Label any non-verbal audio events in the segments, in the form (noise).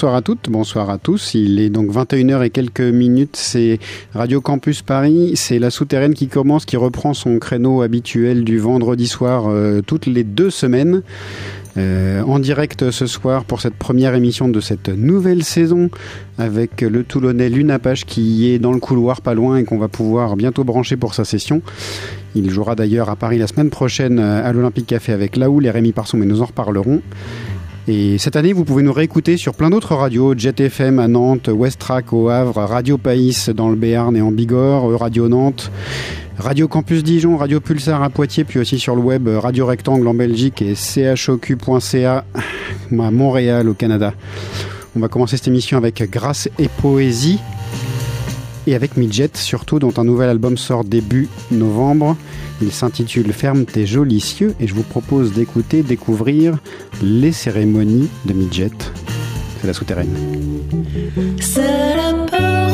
Bonsoir à toutes, bonsoir à tous. Il est donc 21h et quelques minutes. C'est Radio Campus Paris. C'est la souterraine qui commence, qui reprend son créneau habituel du vendredi soir euh, toutes les deux semaines. Euh, en direct ce soir pour cette première émission de cette nouvelle saison avec le Toulonnais Lunapache qui est dans le couloir pas loin et qu'on va pouvoir bientôt brancher pour sa session. Il jouera d'ailleurs à Paris la semaine prochaine euh, à l'Olympique Café avec Laoul et Rémi Parson, mais nous en reparlerons. Et cette année, vous pouvez nous réécouter sur plein d'autres radios, Jet FM à Nantes, Westrack au Havre, Radio Païs dans le Béarn et en Bigorre, Radio Nantes, Radio Campus Dijon, Radio Pulsar à Poitiers, puis aussi sur le web Radio Rectangle en Belgique et choq.ca à Montréal au Canada. On va commencer cette émission avec Grâce et Poésie et avec Midget surtout dont un nouvel album sort début novembre. Il s'intitule Ferme tes jolis cieux et je vous propose d'écouter, découvrir les cérémonies de Midget. C'est la souterraine. C'est la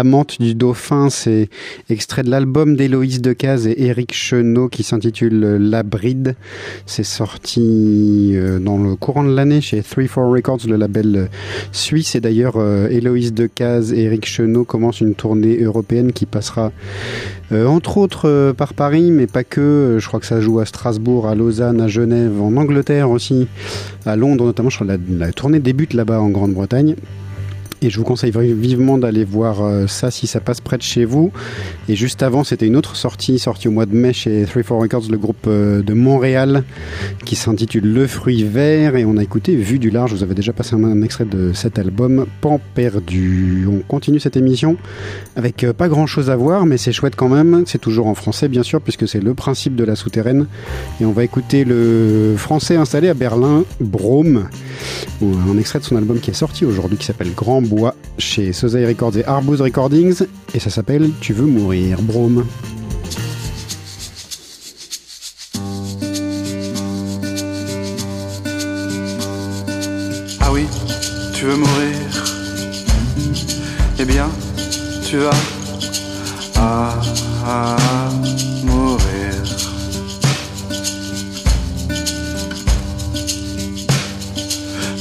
La menthe du dauphin, c'est extrait de l'album d'Héloïse Decazes et Éric Chenot qui s'intitule La Bride. C'est sorti euh, dans le courant de l'année chez 3-4 Records, le label suisse. Et d'ailleurs, euh, Héloïse Decazes et Éric Chenot commencent une tournée européenne qui passera euh, entre autres par Paris, mais pas que. Je crois que ça joue à Strasbourg, à Lausanne, à Genève, en Angleterre aussi, à Londres notamment. Je la tournée débute là-bas en Grande-Bretagne. Et je vous conseille vivement d'aller voir euh, ça si ça passe près de chez vous. Et juste avant, c'était une autre sortie, sortie au mois de mai chez 3-4 Records, le groupe euh, de Montréal, qui s'intitule Le Fruit Vert. Et on a écouté Vue du Large. Vous avais déjà passé un, extrait de cet album, Pan perdu. On continue cette émission avec euh, pas grand chose à voir, mais c'est chouette quand même. C'est toujours en français, bien sûr, puisque c'est le principe de la souterraine. Et on va écouter le français installé à Berlin, Brome, un extrait de son album qui est sorti aujourd'hui, qui s'appelle Grand bois chez Sozai Records et Arbuz Recordings et ça s'appelle Tu veux mourir, Brome. Ah oui, tu veux mourir Eh bien, tu vas à mourir.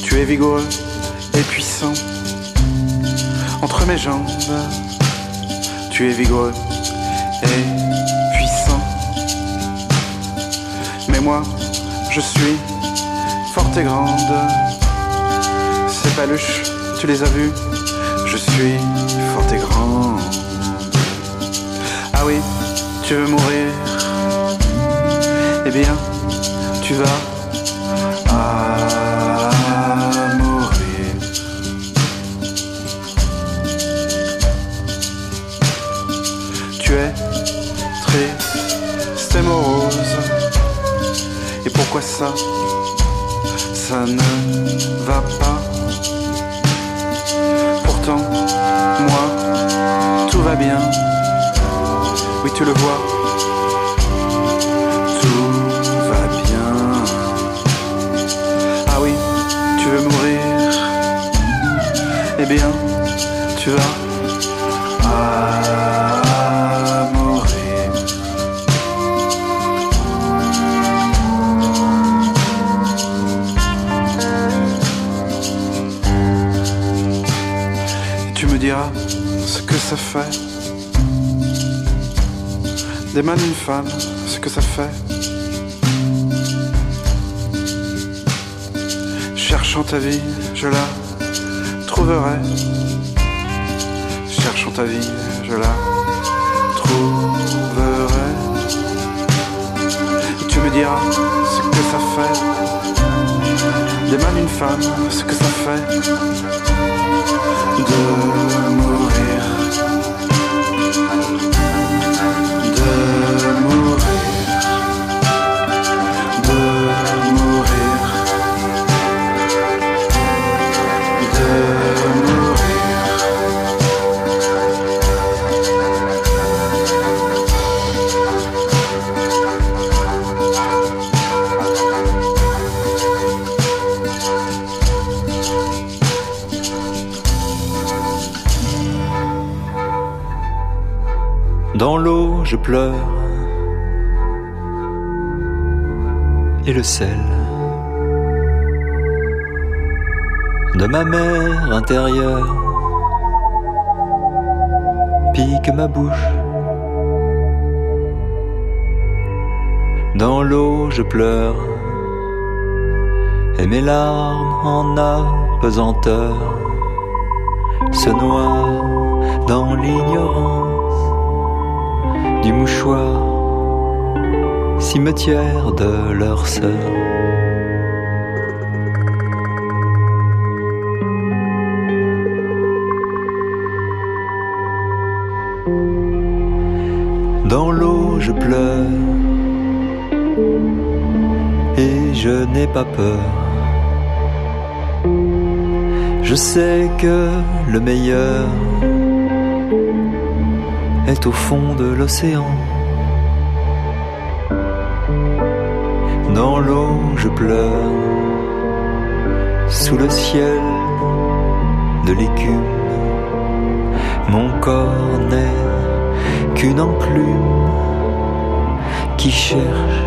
Tu es vigoureux et puissant entre mes jambes. Tu es vigoureux et puissant. Mais moi, je suis forte et grande. Ces paluches, tu les as vues Je suis forte et grande. Ah oui, tu veux mourir Eh bien, tu vas pourquoi ça Ça ne va pas. Pourtant, moi, tout va bien. Oui, tu le vois. Fait. D'une femme, ce que ça fait. Cherchant ta vie, je la trouverai. Cherchant ta vie, je la trouverai. Et tu me diras ce que ça fait. Des d'une femme, ce que ça fait. De Dans l'eau, je pleure. Et le sel de ma mère intérieure pique ma bouche. Dans l'eau, je pleure. Et mes larmes en apesanteur se noient dans l'ignorance du mouchoir, cimetière de leur sœur. Dans l'eau je pleure et je n'ai pas peur. Je sais que le meilleur est au fond de l'océan. Dans l'eau, je pleure, sous le ciel de légumes, mon corps n'est qu'une enclume qui cherche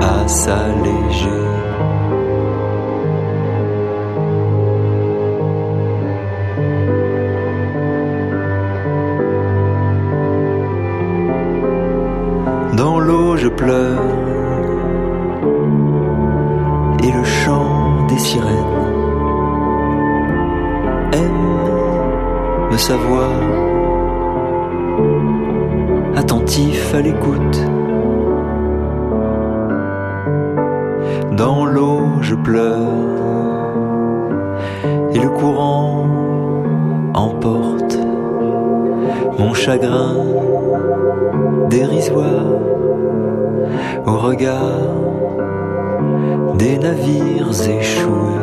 à s'alléger. je pleure et le chant des sirènes aime me savoir attentif à l'écoute. Dans l'eau, je pleure et le courant emporte mon chagrin dérisoire au regard des navires échoués.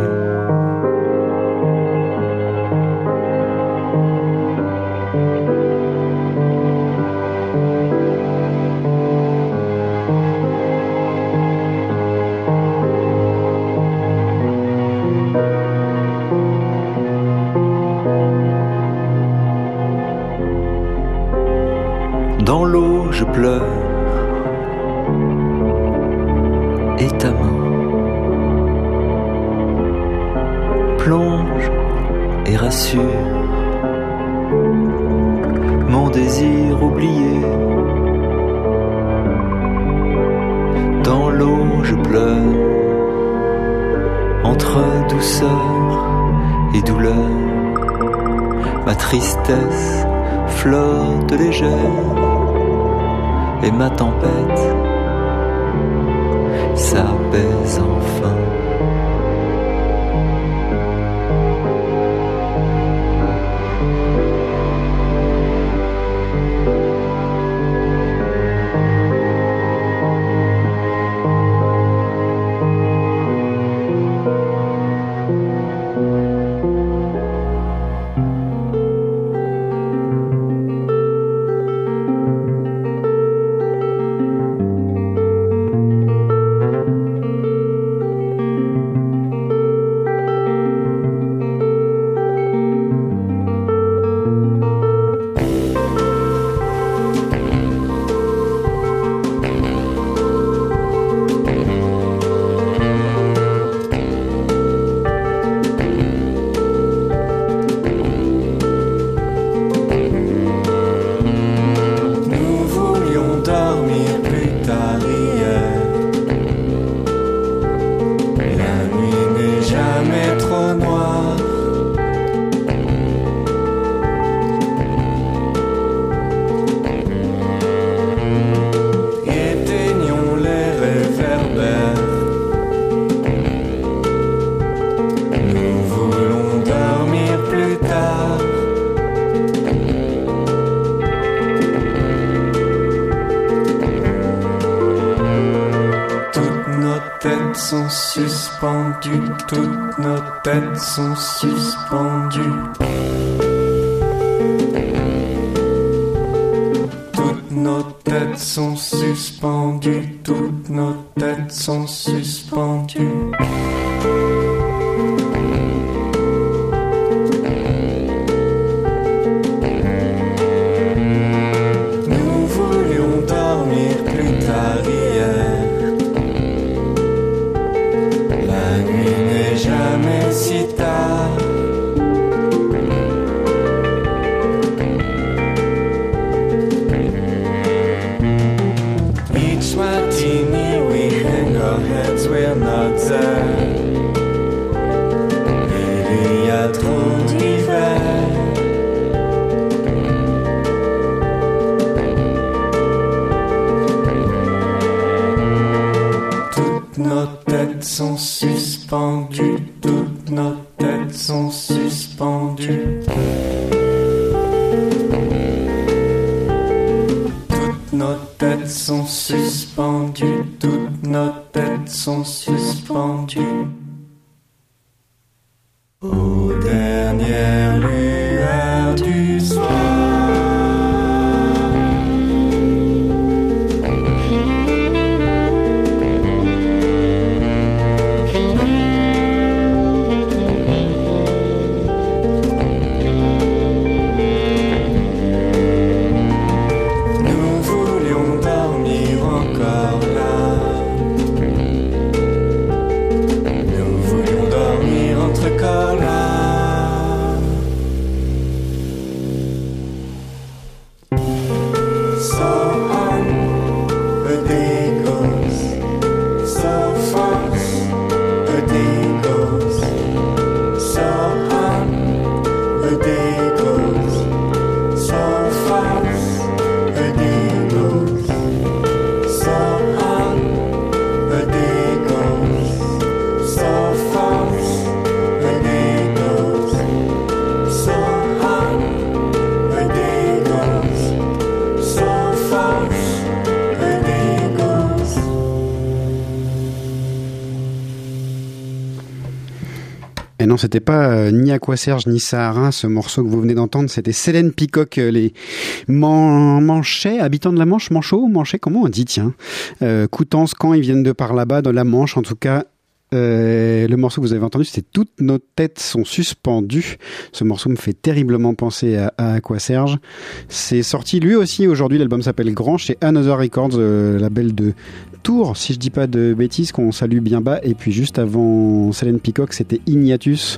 peines sont suspendues. phone. C'était pas euh, ni Aquaserge ni Sahara, ce morceau que vous venez d'entendre. C'était Célène Picoc, euh, les man Manchais, habitants de la Manche, Manchot, Manchais, comment on dit, tiens. Euh, Coutances, quand ils viennent de par là-bas, de la Manche, en tout cas, euh, le morceau que vous avez entendu, c'était Toutes nos têtes sont suspendues. Ce morceau me fait terriblement penser à, à Aquaserge. C'est sorti lui aussi aujourd'hui. L'album s'appelle Grand chez Another Records, label de Si je dis pas de bêtises, qu'on salue bien bas. Et puis juste avant Célène Peacock, c'était Ignatus.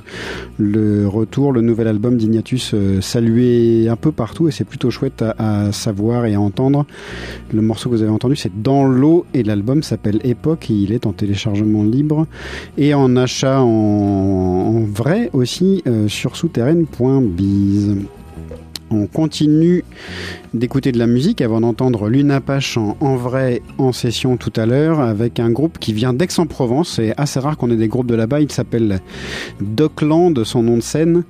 Le retour, le nouvel album d'Ignatus, euh, salué un peu partout et c'est plutôt chouette à, savoir et à entendre. Le morceau que vous avez entendu, c'est Dans l'eau et l'album s'appelle Époque et il est en téléchargement libre et en achat en, en vrai aussi euh, sur souterraine.biz. On continue d'écouter de la musique avant d'entendre Luna Pache en, vrai en session tout à l'heure avec un groupe qui vient d'Aix-en-Provence. C'est assez rare qu'on ait des groupes de là-bas. Il s'appelle Dockland, son nom de scène.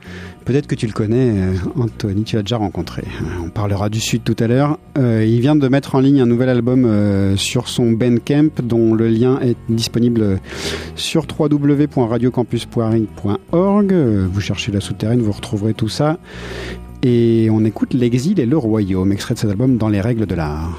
Peut-être que tu le connais, euh, Anthony, tu l'as déjà rencontré. Euh, On parlera du Sud tout à l'heure. Euh, il vient de mettre en ligne un nouvel album sur son Bandcamp dont le lien est disponible sur www.radiocampuspoiring.org. Vous cherchez la souterraine, vous retrouverez tout ça. Et on écoute L'exil et le royaume, extrait de cet album dans les règles de l'art.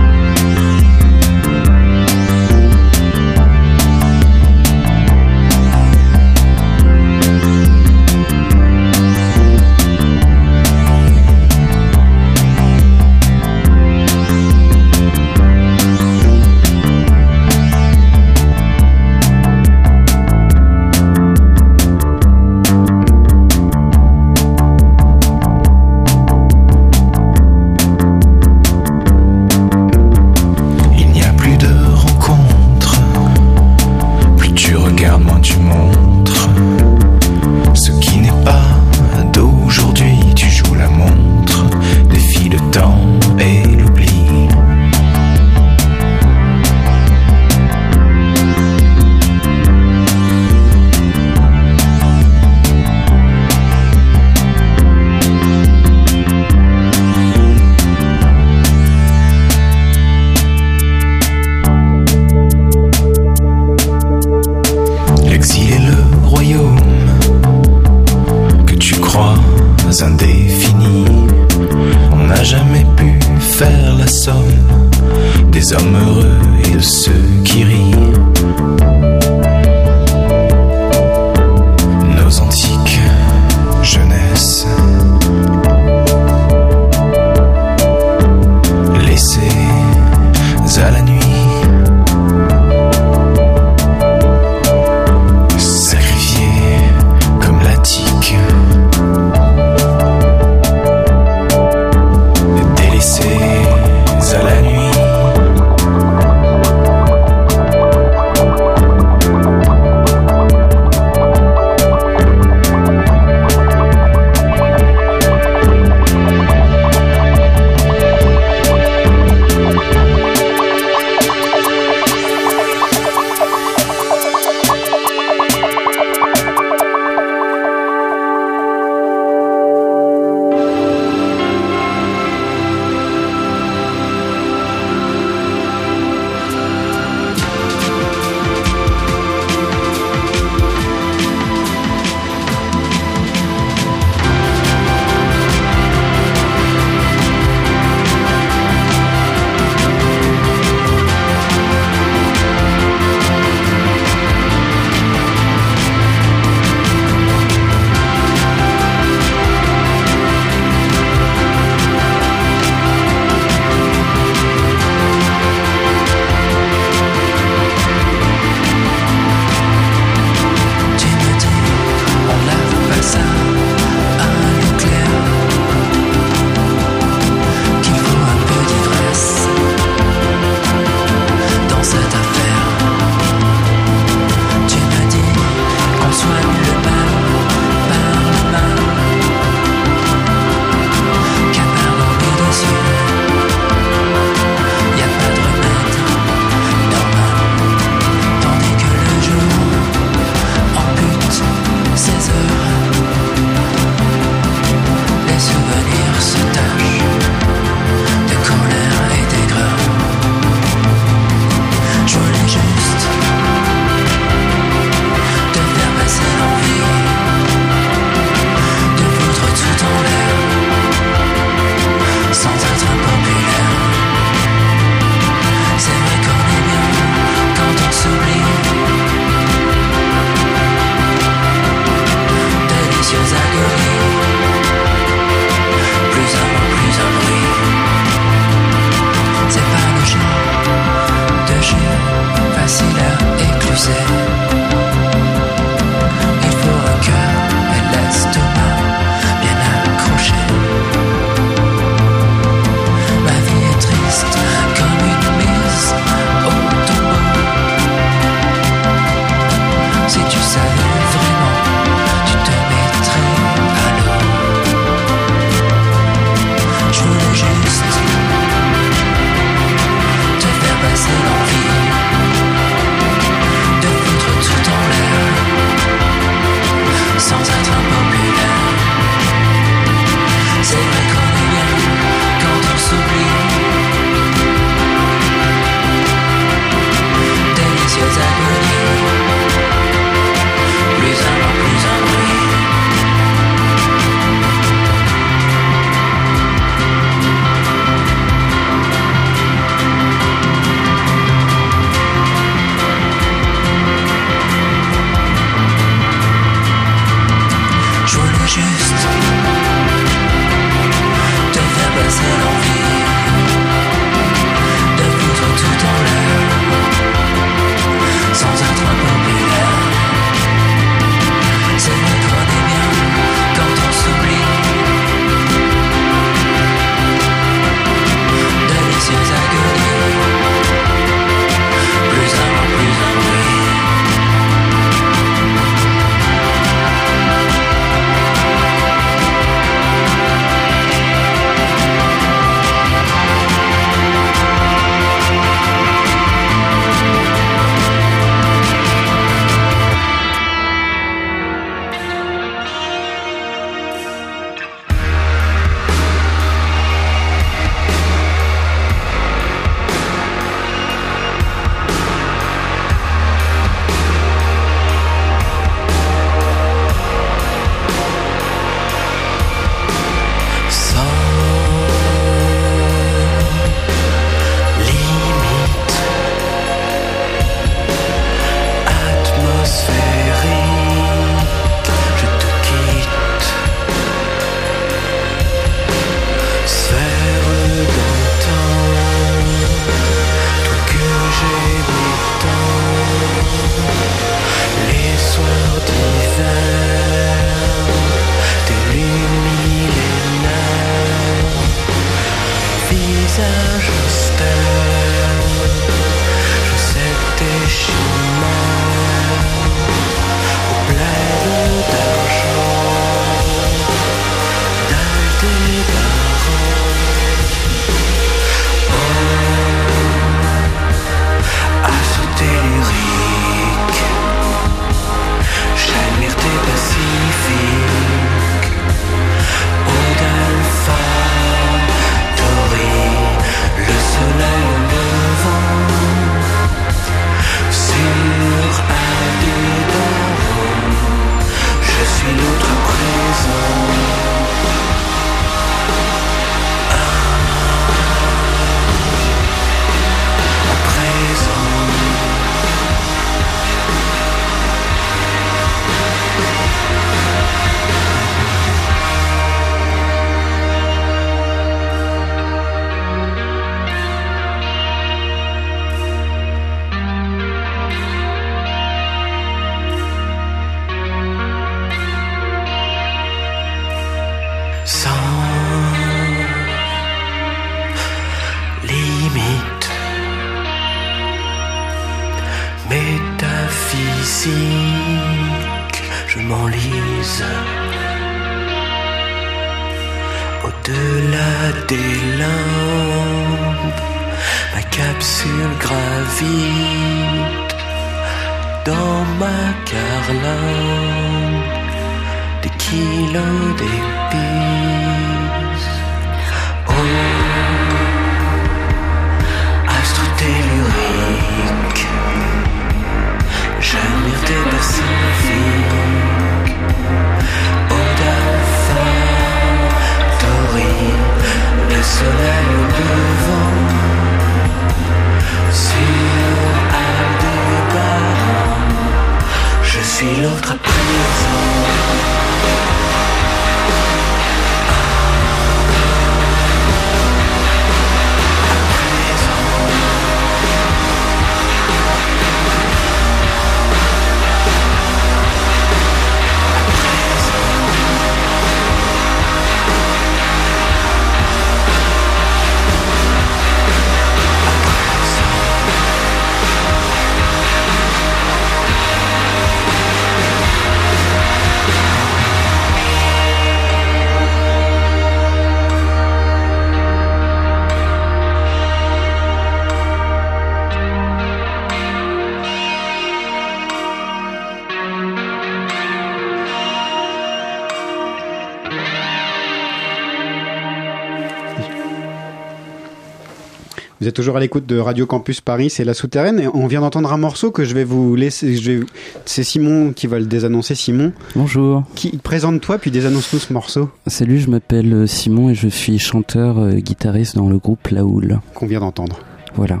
Toujours à l'écoute de Radio Campus Paris, c'est la souterraine. Et on vient d'entendre un morceau que je vais vous laisser. Je vais... C'est Simon qui va le désannoncer. Simon, Bonjour, qui présente-toi puis désannonce-nous ce morceau salut, je m'appelle euh, Simon et je suis chanteur euh, guitariste dans le groupe La Houle. qu'on vient d'entendre. Voilà.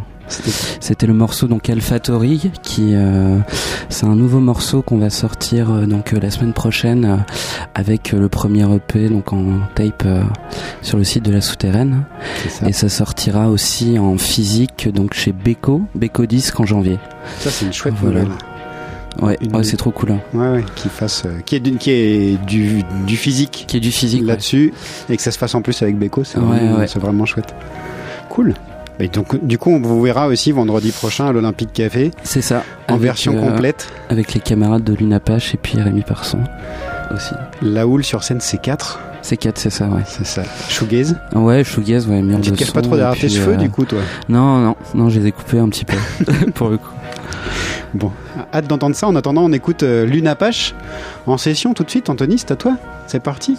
C'était le morceau donc Alphatori qui euh, c'est un nouveau morceau qu'on va sortir euh, donc euh, la semaine prochaine avec le premier EP donc en tape sur le site de la souterraine ça. et ça sortira aussi en physique donc chez Beko, Beko Disc en janvier. Ça, c'est une chouette Voilà. nouvelle. Ouais, ouais, c'est trop cool. hein. Ouais, ouais, qui fasse, euh, qui est, du, qui est du, du physique Qui est du physique. ouais. là-dessus et que ça se fasse en plus avec Beko, c'est vraiment, vraiment chouette. Cool. Et donc, du coup, on vous verra aussi vendredi prochain à l'Olympique Café C'est ça. en version euh, complète. Avec les camarades de Luna Pache et puis Rémi Parson aussi. La houle sur scène, c'est 4 C'est 4, c'est ça, ouais. C'est ça. Shoegaze. Ouais, shoegaze, ouais, mur Tu te caches pas trop derrière tes cheveux, euh, du coup, toi. Non, non, non, je les ai coupés un petit peu, (laughs) pour le coup. Bon, hâte d'entendre ça. En attendant, on écoute euh, Luna Pache en session tout de suite. Anthony, c'est à toi. C'est parti.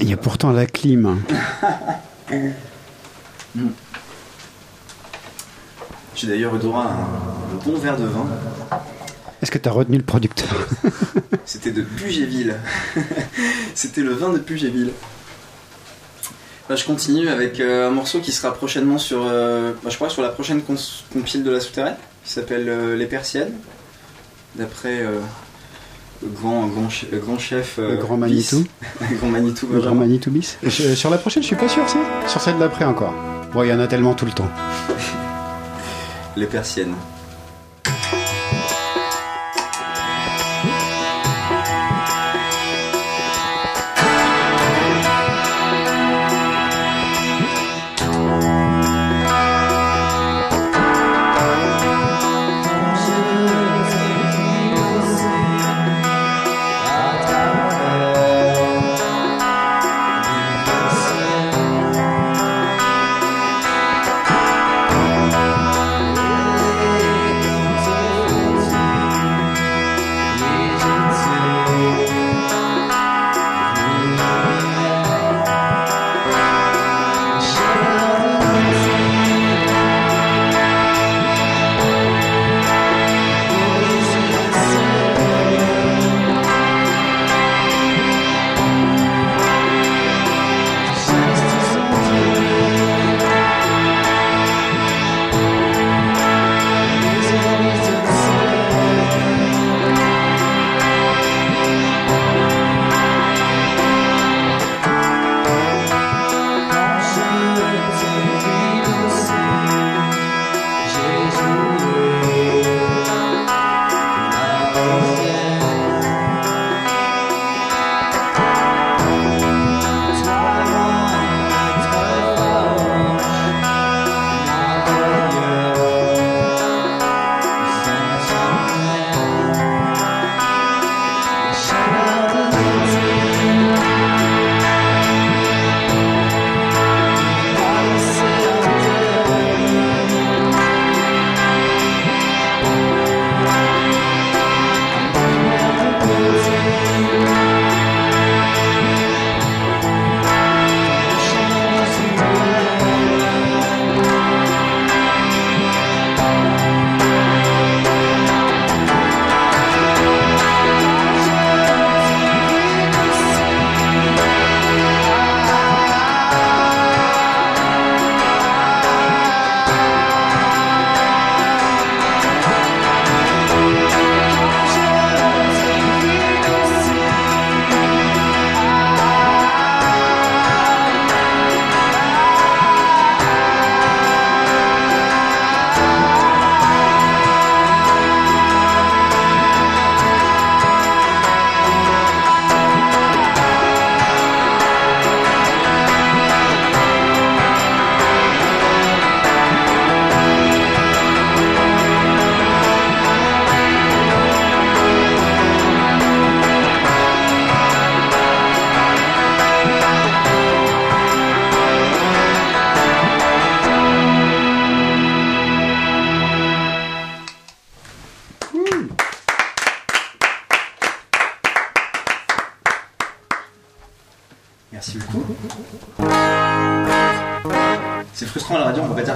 Il y a pourtant la clim. J'ai d'ailleurs eu droit à un, un bon verre de vin. Est-ce que tu as retenu le producteur? (laughs) C'était de Pugéville. (laughs) C'était le vin de Pugéville. Bah, je continue avec euh, un morceau qui sera prochainement sur, euh, bah, je crois, sur la prochaine compile de la souterraine, qui s'appelle euh, Les Persiennes, d'après grand, grand, chef. euh, Le grand. Manitou le (laughs) grand Manitou. Le grand. Manitou bis Je- Sur la prochaine, je suis pas sûr, si Sur celle d'après encore. Bon, il y en a tellement tout le temps. Les Persiennes.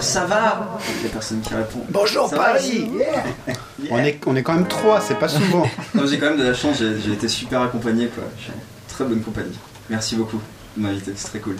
Ça va avec les personnes qui répondent. Bonjour Ça va, Paris Yeah. on, est, on est quand même trois, c'est pas souvent. (laughs) Non, j'ai quand même de la chance, j'ai j'ai été super accompagné quoi. Très bonne compagnie. Merci beaucoup de m'inviter, c'est très cool.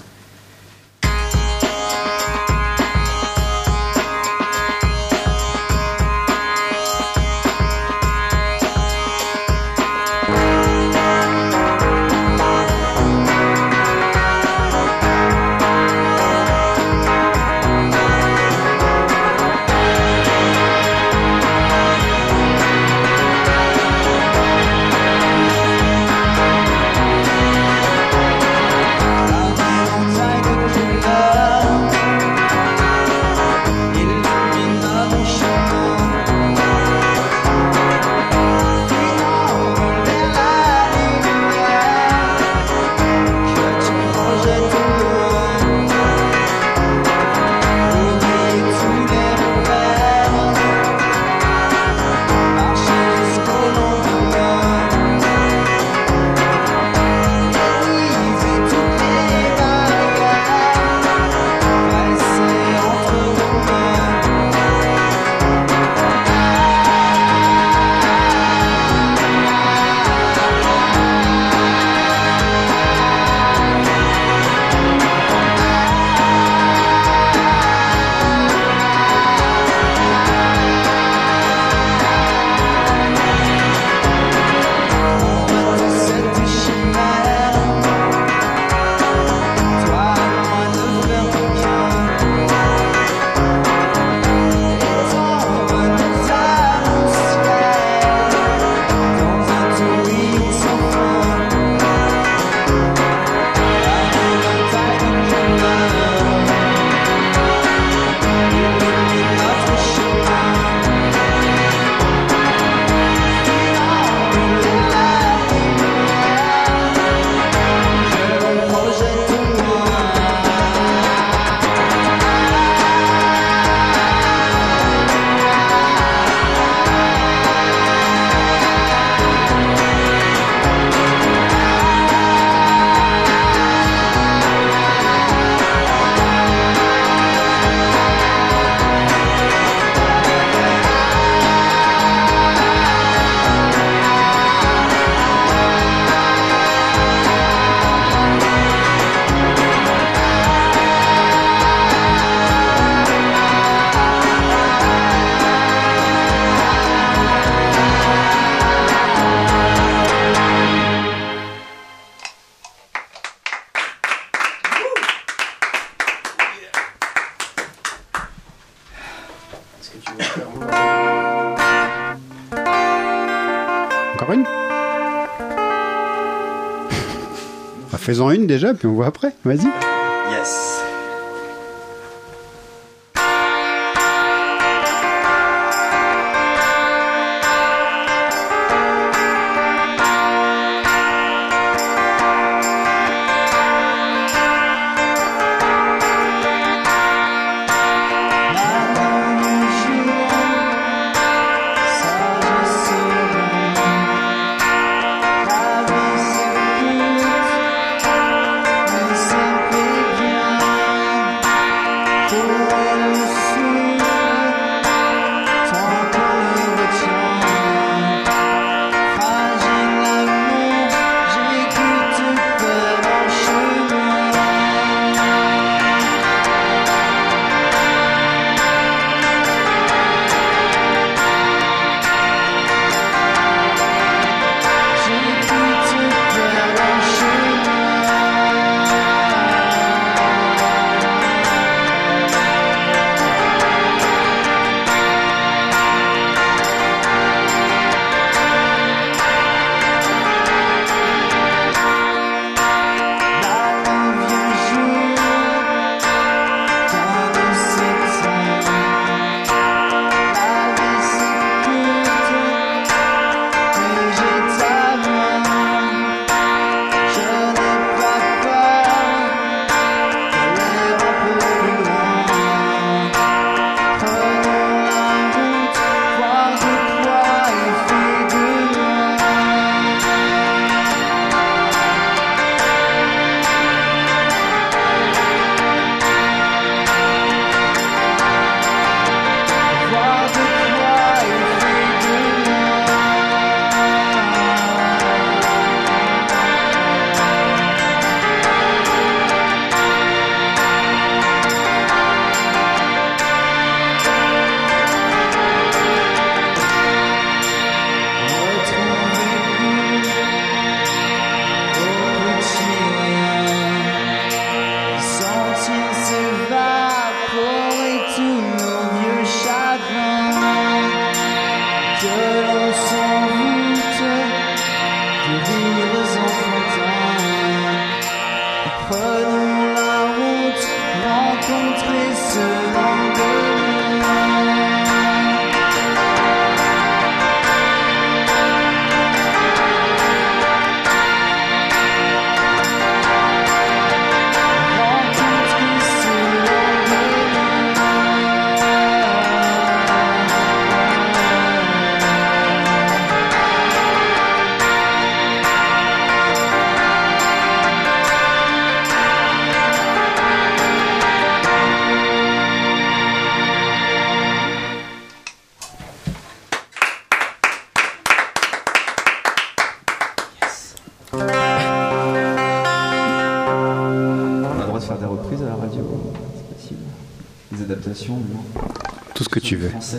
Fais-en une déjà, puis on voit après. Vas-y.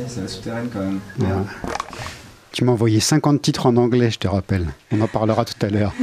C'est la souterraine quand même. Ouais. Tu m'as envoyé 50 titres en anglais, je te rappelle. On en parlera tout à l'heure.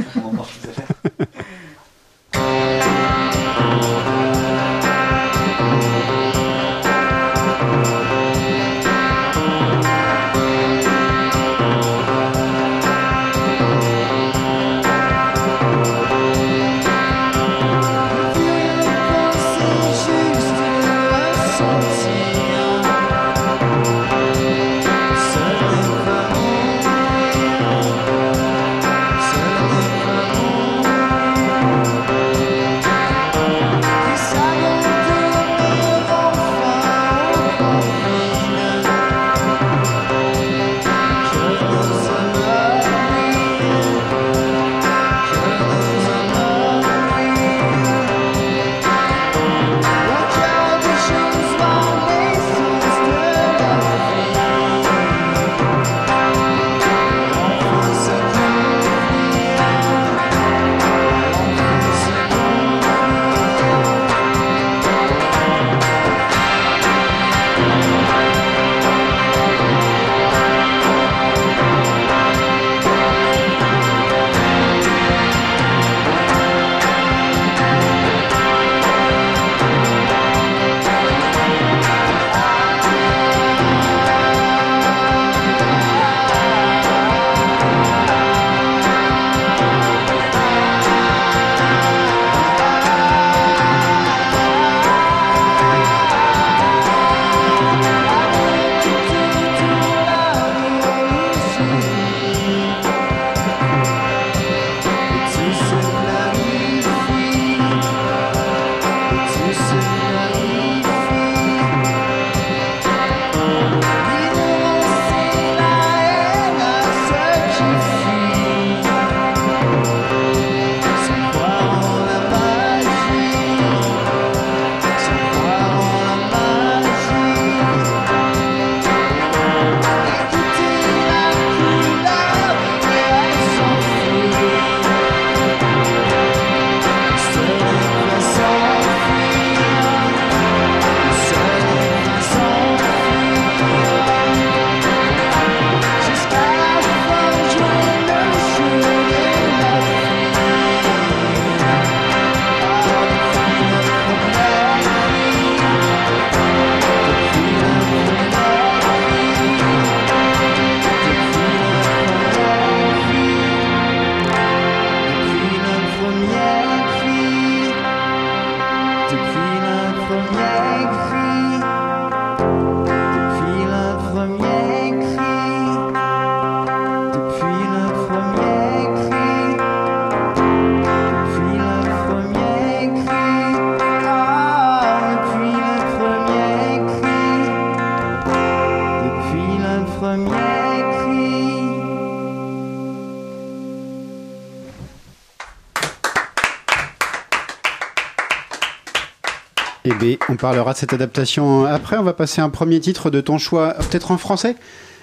On parlera de cette adaptation après. On va passer à un premier titre de ton choix, peut-être en français.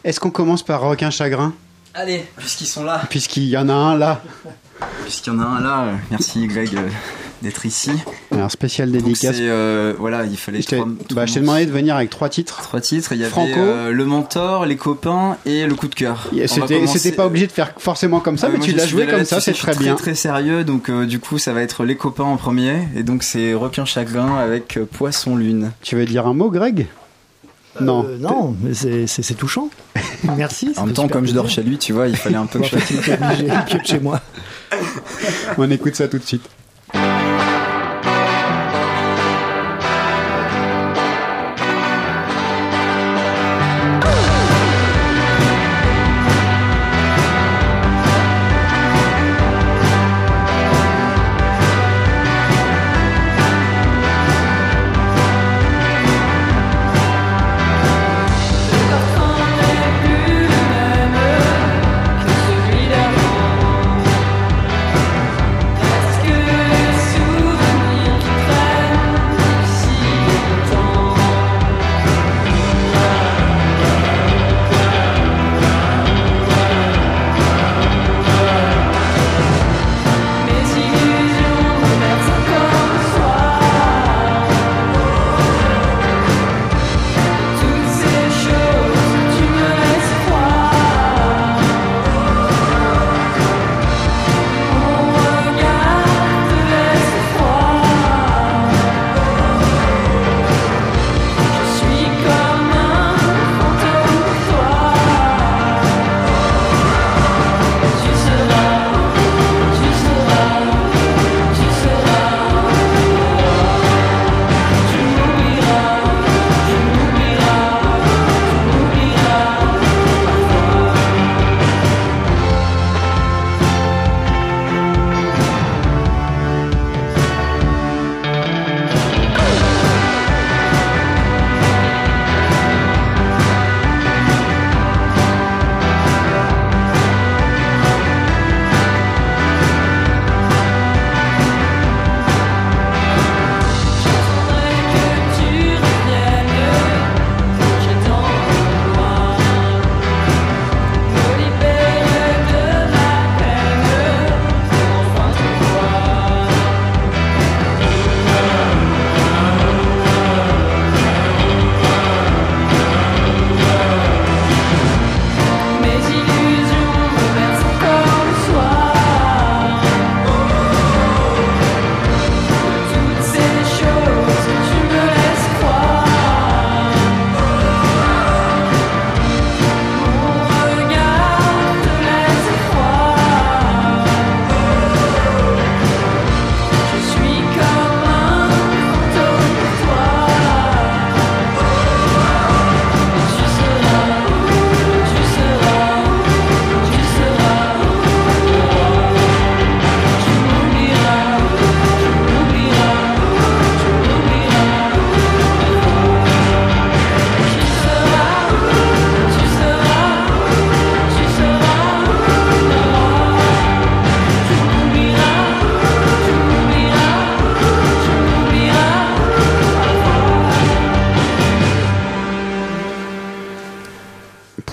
Est-ce qu'on commence par Requin Chagrin? Allez, puisqu'ils sont là. Puisqu'il y en a un là. Puisqu'il y en a un là, euh, merci Greg euh, d'être ici. Alors, spécial dédicace. c'est, euh, voilà, il fallait Je t'ai bah, demandé de venir avec trois titres. trois titres. Il y avait Franco. euh, le mentor, les copains et le coup de cœur. C'était commencer- pas obligé de faire forcément comme ça, Ah, mais moi, tu l'as joué comme ça, c'est très bien. Très sérieux, donc euh, du coup ça va être les copains en premier, et donc c'est Requin Chagrin avec euh, Poisson Lune. Tu veux dire un mot, Greg? Non. Euh, non, mais c'est- touchant. (laughs) Merci. En même temps, comme je dors chez lui, tu vois, il fallait un peu que je pioche chez moi. (laughs) On écoute ça tout de suite.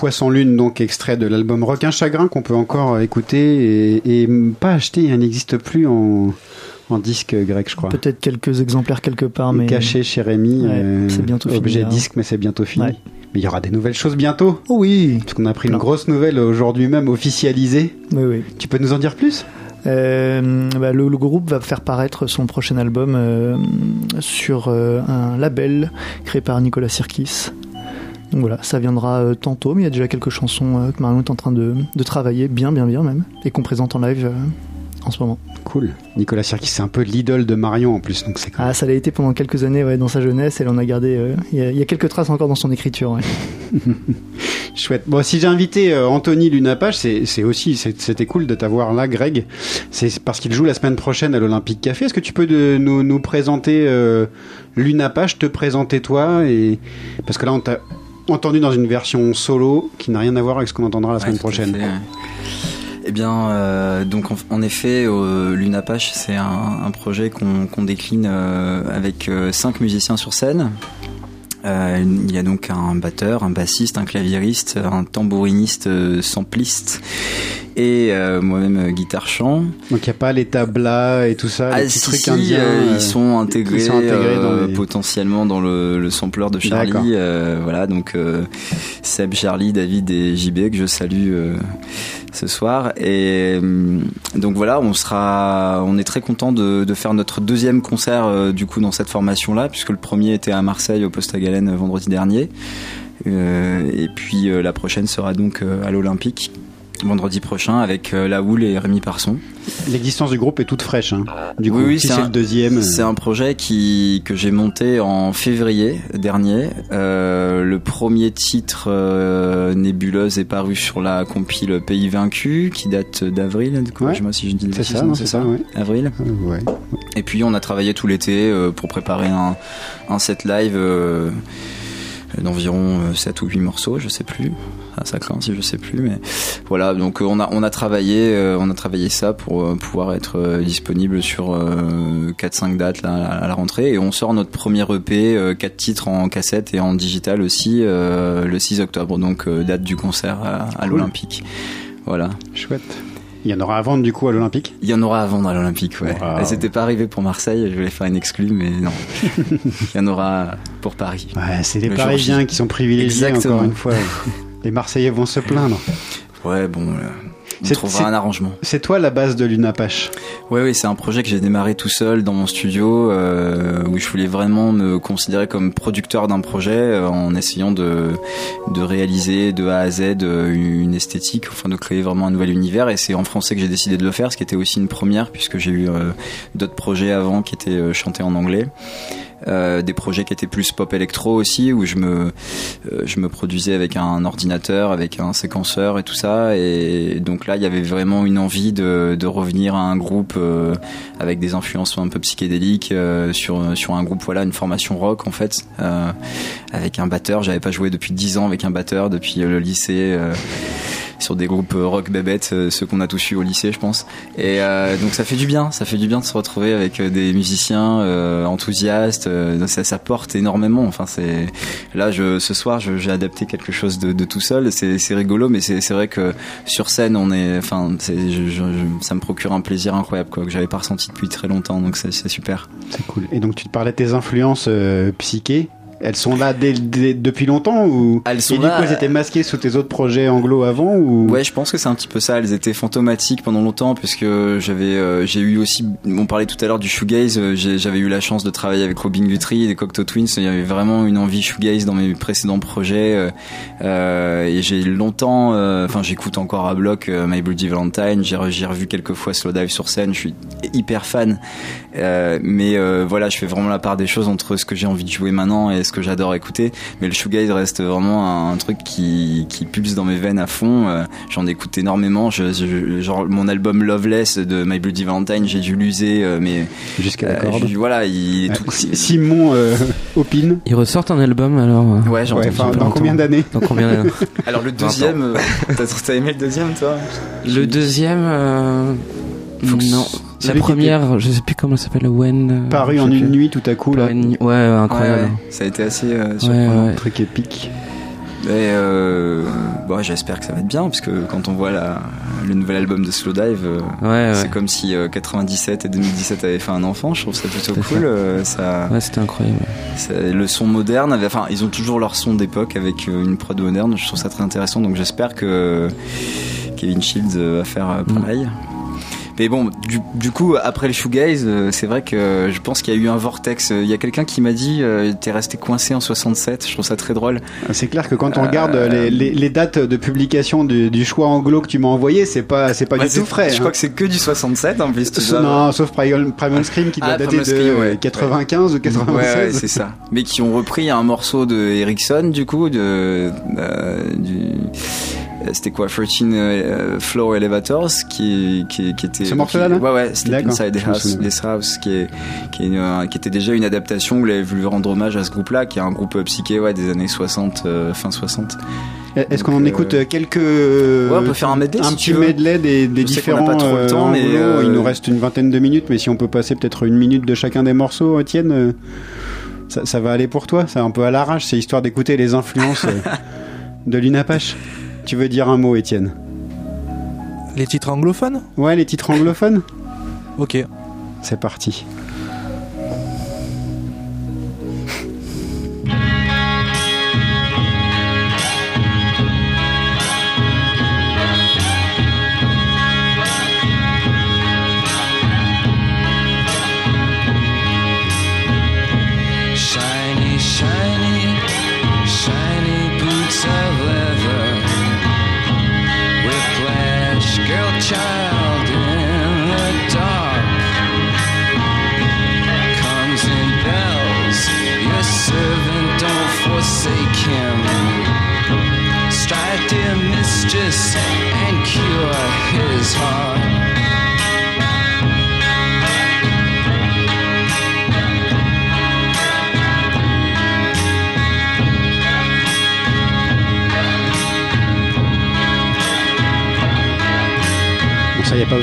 Poisson Lune, donc extrait de l'album Requin Chagrin qu'on peut encore écouter et, et pas acheter, il n'existe plus en, en disque grec, je crois. Peut-être quelques exemplaires quelque part, mais. Caché chez Rémi, Ouais, euh, c'est bientôt fini, objet là. disque, mais c'est bientôt fini. Ouais. Mais il y aura des nouvelles choses bientôt. Oh oui, Parce qu'on a pris une grosse nouvelle aujourd'hui même officialisée. oui, oui. Tu peux nous en dire plus? Euh, bah, le, le groupe va faire paraître son prochain album euh, sur euh, un label créé par Nicolas Sirkis. Donc voilà, ça viendra euh, tantôt, mais il y a déjà quelques chansons euh, que Marion est en train de, de travailler, bien, bien, bien même, et qu'on présente en live euh, en ce moment. Cool. Nicolas Sirkis, c'est un peu l'idole de Marion en plus, donc c'est cool. Ah, ça l'a été pendant quelques années ouais, dans sa jeunesse, elle en a gardé. euh, Il y, a- il y a quelques traces encore dans son écriture. ouais. (laughs) Chouette. Bon, si j'ai invité euh, Anthony Lunapage, c'est c'est aussi, c'était cool de t'avoir là, Greg. C'est parce qu'il joue la semaine prochaine à l'Olympique Café. Est-ce que tu peux de, nous, nous présenter euh, Lunapage, te présenter toi et parce que là on t'a entendu dans une version solo qui n'a rien à voir avec ce qu'on entendera la semaine Ouais, prochaine. Eh bien, euh, donc en, en effet, euh, Lunapache, c'est un, un projet qu'on décline euh, avec euh, cinq musiciens sur scène. Il y a donc un batteur, un bassiste, un claviériste, un tambouriniste, sampliste et euh, moi-même euh, guitare chant. Donc il n'y a pas les tablas et tout ça, Ah les petits si, trucs si, indiens. euh, ils sont intégrés, ils sont intégrés dans les- potentiellement dans le, le sampler de. Charlie. voilà, donc Seb, Charlie, David et JB que je salue ce soir. Et donc voilà, on sera, on est très content de, de faire notre deuxième concert du coup dans cette formation-là, puisque le premier était à Marseille au Poste à Galène vendredi dernier. Euh, et puis euh, la prochaine sera donc euh, à l'Olympique vendredi prochain avec euh, La Houle et Rémi Parson. L'existence du groupe est toute fraîche. Hein. Du coup, Oui, oui, si c'est c'est un- le deuxième. euh, C'est un projet qui que j'ai monté en février dernier. Euh, le premier titre euh, Nébuleuse est paru sur la compile Pays Vaincu qui date d'avril. Ouais. Je sais pas si je dis C'est ça, non, c'est ça, ouais. Avril. Ouais. Et puis on a travaillé tout l'été pour préparer un, un set live d'environ euh, 7 ou 8 morceaux, je sais plus. Ah, ça craint si je sais plus, mais voilà. Donc euh, on a on a travaillé euh, on a travaillé ça pour euh, pouvoir être disponible sur euh, 4-5 dates là, à la rentrée et on sort notre premier EP, euh, 4 titres en cassette et en digital aussi le 6 octobre, donc date du concert à, à l'Olympique. Voilà. Chouette. Il y en aura à vendre du coup à l'Olympique? Il y en aura à vendre à l'Olympique, ouais. Wow. C'était pas arrivé pour Marseille, je voulais faire une exclue, mais non. (laughs) Il y en aura pour Paris. Ouais, c'est les Le Parisiens qui sont privilégiés Exactement. encore une fois. (laughs) Les Marseillais vont se plaindre. Ouais, bon, euh, on C'est- trouvera un arrangement. C'est toi la base de l'Unapache. Ouais, oui, c'est un projet que j'ai démarré tout seul dans mon studio, euh, où je voulais vraiment me considérer comme producteur d'un projet, euh, en essayant de de réaliser de A à Z une esthétique, enfin de créer vraiment un nouvel univers. Et c'est en français que j'ai décidé de le faire, ce qui était aussi une première, puisque j'ai eu euh, d'autres projets avant qui étaient chantés en anglais. Euh, des projets qui étaient plus pop électro aussi où je me euh, je me produisais avec un ordinateur avec un séquenceur et tout ça. Et donc là il y avait vraiment une envie de, de revenir à un groupe euh, avec des influences un peu psychédéliques euh, sur sur un groupe voilà une formation rock en fait euh, avec un batteur. J'avais pas joué depuis 10 ans avec un batteur depuis le lycée euh, sur des groupes euh, rock bébêtes, euh, ceux qu'on a tous eu au lycée, je pense. Et euh, donc ça fait du bien, ça fait du bien de se retrouver avec des musiciens enthousiastes. ça, ça porte énormément. Enfin, c'est là, je, ce soir, j'ai adapté quelque chose de, de tout seul. C'est rigolo, mais c'est vrai que sur scène, on est, enfin, je- je- ça me procure un plaisir incroyable, quoi, que j'avais pas ressenti depuis très longtemps. Donc c'est super. C'est cool. Et donc tu te parlais de tes influences euh, psyché. Elles sont là dès, dès- depuis longtemps ou Elles sont Et du coup elles étaient masquées sous tes autres projets anglo avant ou Ouais, je pense que c'est un petit peu ça. Elles étaient fantomatiques pendant longtemps puisque j'avais, euh, j'ai eu aussi, on parlait tout à l'heure du shoegaze. euh, J'avais eu la chance de travailler avec Robin Guthrie et des Cocteau Twins. Il y avait vraiment une envie shoegaze dans mes précédents projets euh, euh, et j'ai longtemps, euh, enfin j'écoute encore à bloc euh, My Bloody Valentine. J'ai re- j'ai revu quelques fois Slowdive sur scène. Je suis hyper fan. Euh, mais euh, voilà, je fais vraiment la part des choses entre ce que j'ai envie de jouer maintenant et ce que j'adore écouter. Mais le shoegaze reste vraiment un, un truc qui, qui pulse dans mes veines à fond. Euh, J'en écoute énormément. Je, je- genre mon album Loveless de My Bloody Valentine, j'ai dû l'user, euh, mais jusqu'à la euh, corde voilà, il tout. Si- Simon euh, opine. Ils ressortent un album alors euh, Ouais, j'ai Ouais, enfin, pas dans longtemps. combien d'années Dans combien d'années (laughs) Alors le deuxième, t'as t'as aimé le deuxième, toi? Le deuxième, euh, Faut que non. La première, je sais plus comment ça s'appelle, When. euh, Paru en une plus. nuit tout à coup là. Ouais, incroyable. Ouais, ouais. Ça a été assez euh, surprenant. truc épique. Mais euh, bon, j'espère que ça va être bien parce que quand on voit la, le nouvel album de Slowdive, euh, Ouais, c'est ouais. comme si euh, 97 et 2017 avaient fait un enfant. Je trouve ça plutôt cool. ça. euh, ça, Ouais, c'était incroyable. ça- le son moderne, avait- enfin, ils ont toujours leur son d'époque avec euh, une prod moderne. Je trouve ça très intéressant. Donc j'espère que Kevin Shields va faire euh, pareil. Mais bon, du, du coup, après le shoegaze, euh, c'est vrai que je pense qu'il y a eu un vortex. Il y a quelqu'un qui m'a dit euh, T'es resté coincé en 67. Je trouve ça très drôle. C'est clair que quand on Euh, regarde les, les- les dates de publication du, du choix anglo que tu m'as envoyé, c'est pas c'est pas Ouais, du tout frais. Je hein. crois que c'est que du 67 en plus. tu Sauf- vois. non, sauf Primal, Scream qui doit Ah, dater de Scream, ouais. 95 ou 96. Ouais, c'est ça. Mais qui ont repris un morceau de Ericsson, du coup, de, euh, du, euh, c'était quoi, 13 euh, Floor Elevators, qui, qui, qui était. Ce morceau-là, là Ouais, ouais, D'accord, Inside the House. This House, qui est, qui est une- euh, qui était déjà une adaptation où il avait voulu rendre hommage à ce groupe-là, qui est un groupe euh, psyché, ouais, des années 60, euh, fin 60. Est-ce qu'on en euh, écoute quelques. on peut faire un medley, Un si petit tu veux. medley des, des différents. pas trop le euh, temps, mais, euh, Il nous reste une vingtaine de minutes, mais si on peut passer peut-être une minute de chacun des morceaux, Étienne, euh, ça, ça va aller pour toi C'est un peu à l'arrache, c'est histoire d'écouter les influences (laughs) euh, de l'Unapache. Tu veux dire un mot, Étienne Les titres anglophones? Ouais, les titres anglophones Ok. C'est parti.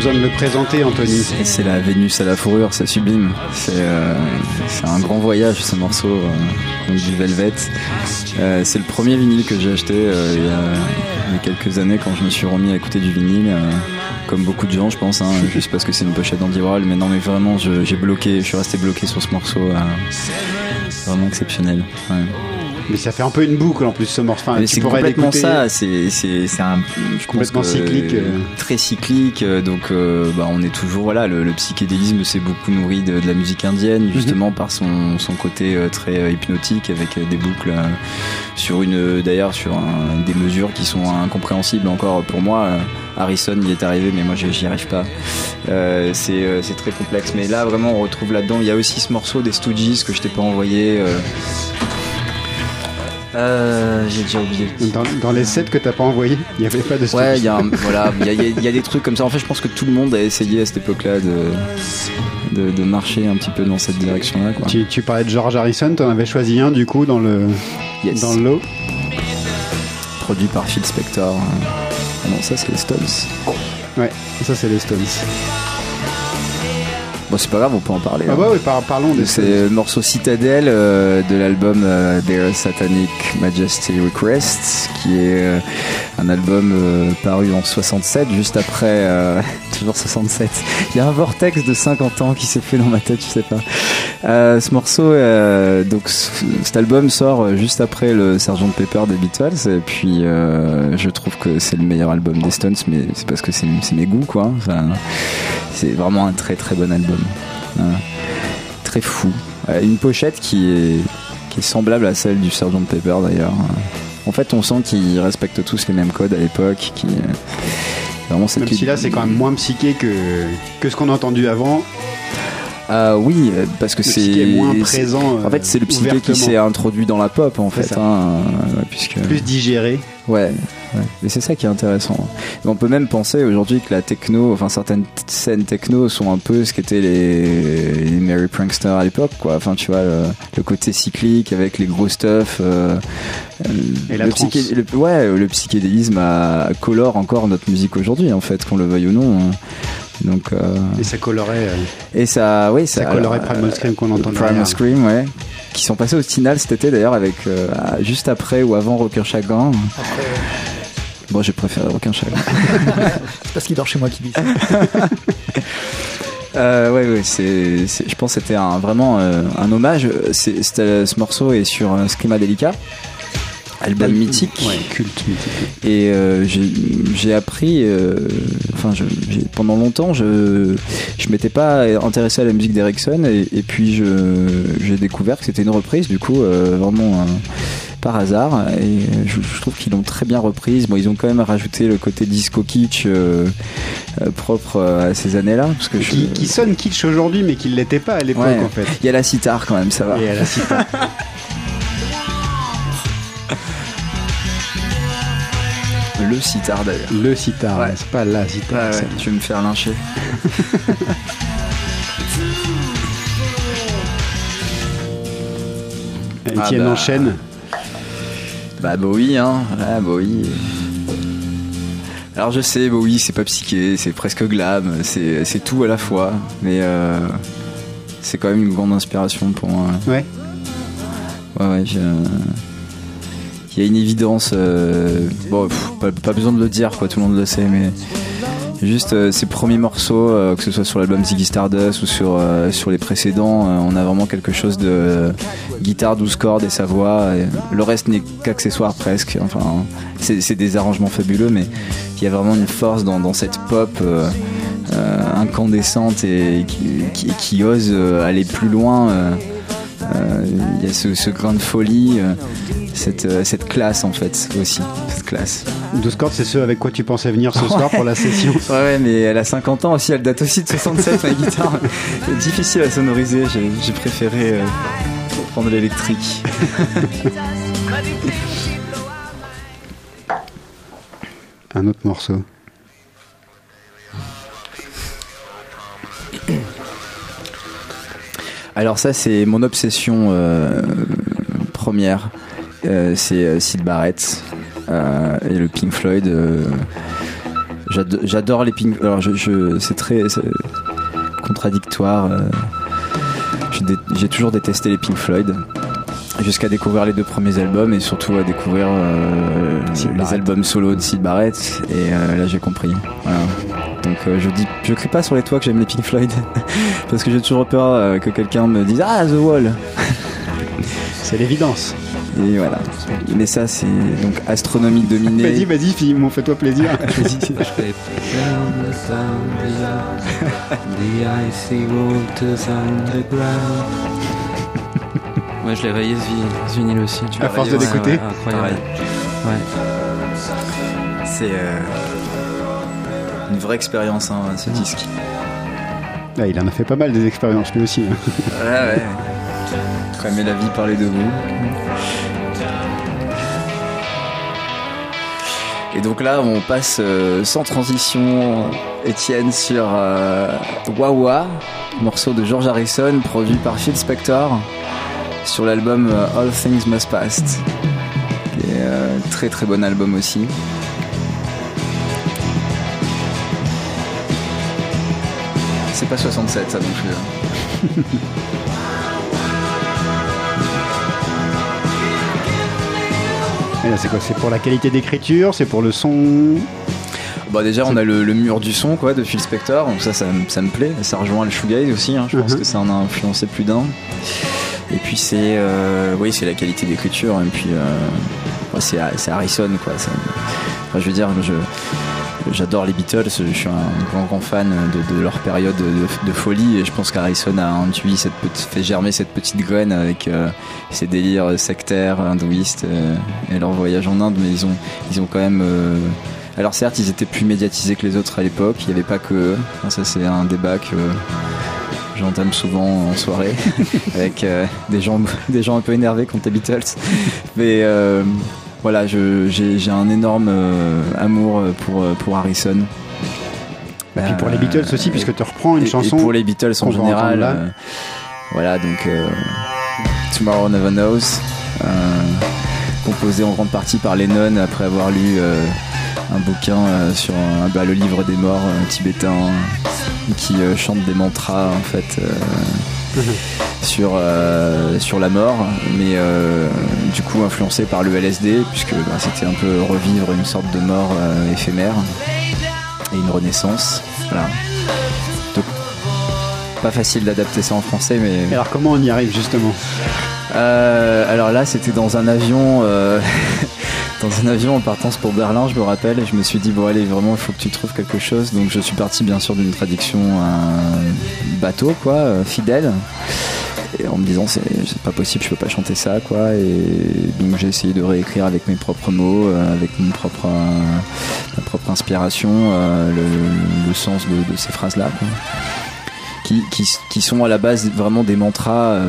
De le présenter, Anthony. C'est la Vénus à la fourrure, c'est sublime. C'est euh, un grand voyage ce morceau euh, du Velvet. Euh, c'est le premier vinyle que j'ai acheté euh, il, y a, quelques années quand je me suis remis à écouter du vinyle. comme beaucoup de gens, je pense, hein, (laughs) juste parce que c'est une pochette d'Andy Warhol. Mais non, mais vraiment, j'ai bloqué, je suis resté bloqué sur ce morceau. vraiment exceptionnel. Mais ça fait un peu une boucle en plus ce morceau. Enfin, c'est complètement ça, c'est c'est c'est un je pense Complètement que, cyclique, euh. très cyclique. euh, Donc euh, bah, on est toujours voilà le, le psychédélisme s'est beaucoup nourri de, de la musique Mhm. indienne justement par son son côté euh, très hypnotique avec des boucles sur une d'ailleurs sur un- des mesures qui sont incompréhensibles encore pour moi. Harrison y est arrivé mais moi j'y arrive pas. C'est c'est très complexe mais là vraiment on retrouve là-dedans. Il y a aussi ce morceau des Stooges que je t'ai pas envoyé. Euh, j'ai déjà oublié. Dans, dans les sets que t'as pas envoyés, il y avait pas de Ouais, il voilà, il y a, y a- des trucs comme ça. En fait, je pense que tout le monde a essayé à cette époque-là de, de, de marcher un petit peu dans cette direction-là. Tu, tu parlais de George Harrison, t'en avais choisi un du coup dans le, Yes. dans le lot. Produit par Phil Spector. Ah non, ça c'est les Stones. Ouais, ça c'est les Stones. Bon, c'est pas grave, on peut en parler. Ah hein. bah oui, par- parlons des C'est le morceau Citadel euh, de l'album euh, Their Satanic Majesty Request, qui est euh, un album euh, paru en 67, juste après, euh, (laughs) toujours 67. Il y a un vortex de 50 ans qui s'est fait dans ma tête, je sais pas. Euh, ce morceau, euh, donc cet album sort juste après le Sgt Pepper des Beatles, et puis euh, je trouve que c'est le meilleur album des Stones, mais c'est parce que c'est c'est mes goûts, quoi. Enfin, c'est vraiment un très très bon album. Voilà très fou. Euh, Une pochette qui est, qui est semblable à celle du Sgt Pepper d'ailleurs. En fait, on sent qu'ils respectent tous les mêmes codes à l'époque. Qui, euh, vraiment Même si là c'est quand même moins psyché que, que ce qu'on a entendu avant. Ah oui, euh, parce que c'est. est moins présent. euh, En fait, c'est le psyché qui s'est introduit dans la pop en fait. hein, euh, puisque... plus digéré. Ouais, ouais. Et c'est ça qui est intéressant. Et on peut même penser aujourd'hui que la techno, enfin certaines scènes techno sont un peu ce qu'étaient les, les Mary Prankster à l'époque, quoi. Enfin, tu vois, le, le côté cyclique avec les gros stuff. euh, euh, Et la le, psyché- le- ouais, le psychédélisme a- colore encore notre musique aujourd'hui, en fait, qu'on le veuille ou non. Donc, euh, Et ça colorait, euh, et ça, oui, ça, ça colorait alors, Primal Scream qu'on entend Primal. Scream, ouais. Qui sont passés au Stinal cet été d'ailleurs, avec euh, juste après ou avant Rocker Chagrin. Bon, j'ai préféré Rocker Chagrin. (laughs) C'est parce qu'il dort chez moi qui dit ça. (laughs) Euh, ouais, ouais, c'est, c'est- je pense que c'était un, vraiment euh, un hommage. C'est, c'était- ce morceau est sur euh, Screama Delica, album mythique. Ouais, culte mythique. Et euh, j'ai, appris, euh, enfin, pendant longtemps, je, je m'étais pas intéressé à la musique d'Erickson, et, et puis j'ai découvert que c'était une reprise, du coup, euh, vraiment. par hasard et je, je trouve qu'ils l'ont très bien reprise. Bon, ils ont quand même rajouté le côté disco kitsch propre à ces années-là, parce que je- Qui, sonne kitsch aujourd'hui, mais qui ne l'était pas à l'époque Ouais. en fait. il y a la sitar quand même, ça va. Et à la (laughs) Le sitar d'ailleurs. Le sitar, Ouais. c'est pas la sitar. tu vais me faire lyncher. Etienne (laughs) Ah bah. enchaîne. Bah Bowie, hein. Bowie. Alors je sais, Bowie, c'est pas psyché, c'est presque glam, c'est tout à la fois, mais euh, c'est quand même une grande inspiration pour moi. Ouais. Ouais, ouais, je- y a une évidence. euh, Bon, pas, besoin de le dire, quoi, tout le monde le sait, mais. Juste euh, ces premiers morceaux, euh, que ce soit sur l'album Ziggy Stardust ou sur, sur les précédents, on a vraiment quelque chose de guitare 12 cordes et sa voix. le reste n'est qu'accessoire presque. Enfin, c'est des arrangements fabuleux, mais il y a vraiment une force dans, cette pop incandescente et qui, ose aller plus loin. Euh, Il y a ce, ce grain de folie, euh, cette, euh, cette classe en fait aussi, cette classe. 12 cordes, c'est ce avec quoi tu pensais venir ce soir pour la session. (laughs) Ouais, ouais, mais elle a 50 ans aussi, elle date aussi de 67, ma guitare. C'est difficile à sonoriser, j'ai j'ai préféré euh, prendre l'électrique. Un autre morceau. Alors ça, c'est mon obsession euh, première. Euh, c'est euh, Sid Barrett et le Pink Floyd. j'ado- J'adore les Pink. Alors je, je- c'est très contradictoire. J'ai toujours détesté les Pink Floyd. Jusqu'à découvrir les deux premiers albums et surtout à découvrir euh, les albums solo de Sid Barrett et euh, là j'ai compris. Voilà. Donc euh, je dis, je crie pas sur les toits que j'aime les Pink Floyd (laughs) parce que j'ai toujours peur euh, que quelqu'un me dise ah The Wall. (laughs) C'est l'évidence. Et voilà. Mais ça c'est donc astronomie dominée. Vas-y, vas-y, Philippe, fais-toi plaisir. (laughs) Ouais, je l'ai rayé ce, vi- ce vinyle aussi. Tu À force rayé, de ouais, l'écouter ouais, Incroyable. Ouais. C'est euh, une vraie expérience hein, ce disque. Là, il en a fait pas mal des expériences lui aussi. hein. Ouais ouais. Cramer la vie parler de vous. Et donc là, on passe euh, sans transition, Étienne, sur euh, Wawa, morceau de George Harrison, produit par Phil Spector, sur l'album euh, All Things Must Pass, qui est euh, très très bon album aussi. C'est pas 67 ça non plus. hein. (laughs) C'est quoi C'est pour la qualité d'écriture C'est pour le son Bah déjà on a le, le mur du son quoi de Phil Spector, donc ça ça, me- ça me plaît, ça rejoint le shoegaze aussi, hein, je pense Mhm. que ça en a influencé plus d'un. Et puis c'est euh, oui c'est la qualité d'écriture et puis euh, c'est Harrison quoi. enfin, je veux dire je J'adore les Beatles, je suis un grand grand fan de, leur période de, folie et je pense qu'Harrison a cette petite, fait germer cette petite graine avec euh, ses délires sectaires, hindouistes euh, et leur voyage en Inde, mais ils ont, ils ont quand même euh, alors certes, ils étaient plus médiatisés que les autres à l'époque. Il n'y avait pas que eux. Enfin, ça, c'est un débat que j'entame souvent en soirée (laughs) avec des gens, des gens un peu énervés contre les Beatles. Mais euh, voilà, j'ai un énorme euh, amour pour pour Harrison. Et puis pour les Beatles aussi, puisque tu reprends une et, chanson. et pour les Beatles en général. euh, voilà, donc euh, Tomorrow Never Knows, euh, composé en grande partie par Lennon après avoir lu euh, un bouquin euh, sur bah, le livre des morts euh, tibétain qui euh, chante des mantras en fait. Sur, euh, sur la mort, mais euh, du coup influencé par le LSD, puisque bah, c'était un peu revivre une sorte de mort euh, éphémère et une renaissance. Voilà. Donc, pas facile d'adapter ça en français, mais. Et alors comment on y arrive justement? Alors là, c'était dans un avion, (laughs) dans un avion en partance pour Berlin, je me rappelle, et je me suis dit bon allez, vraiment, il faut que tu trouves quelque chose. Donc je suis parti bien sûr d'une traduction un bateau, quoi, fidèle. En me disant c'est pas possible, je peux pas chanter ça, quoi. Et donc j'ai essayé de réécrire avec mes propres mots, euh, avec mon propre, euh, ma propre inspiration, euh, le, sens de, ces phrases-là, quoi. Qui, sont à la base vraiment des mantras.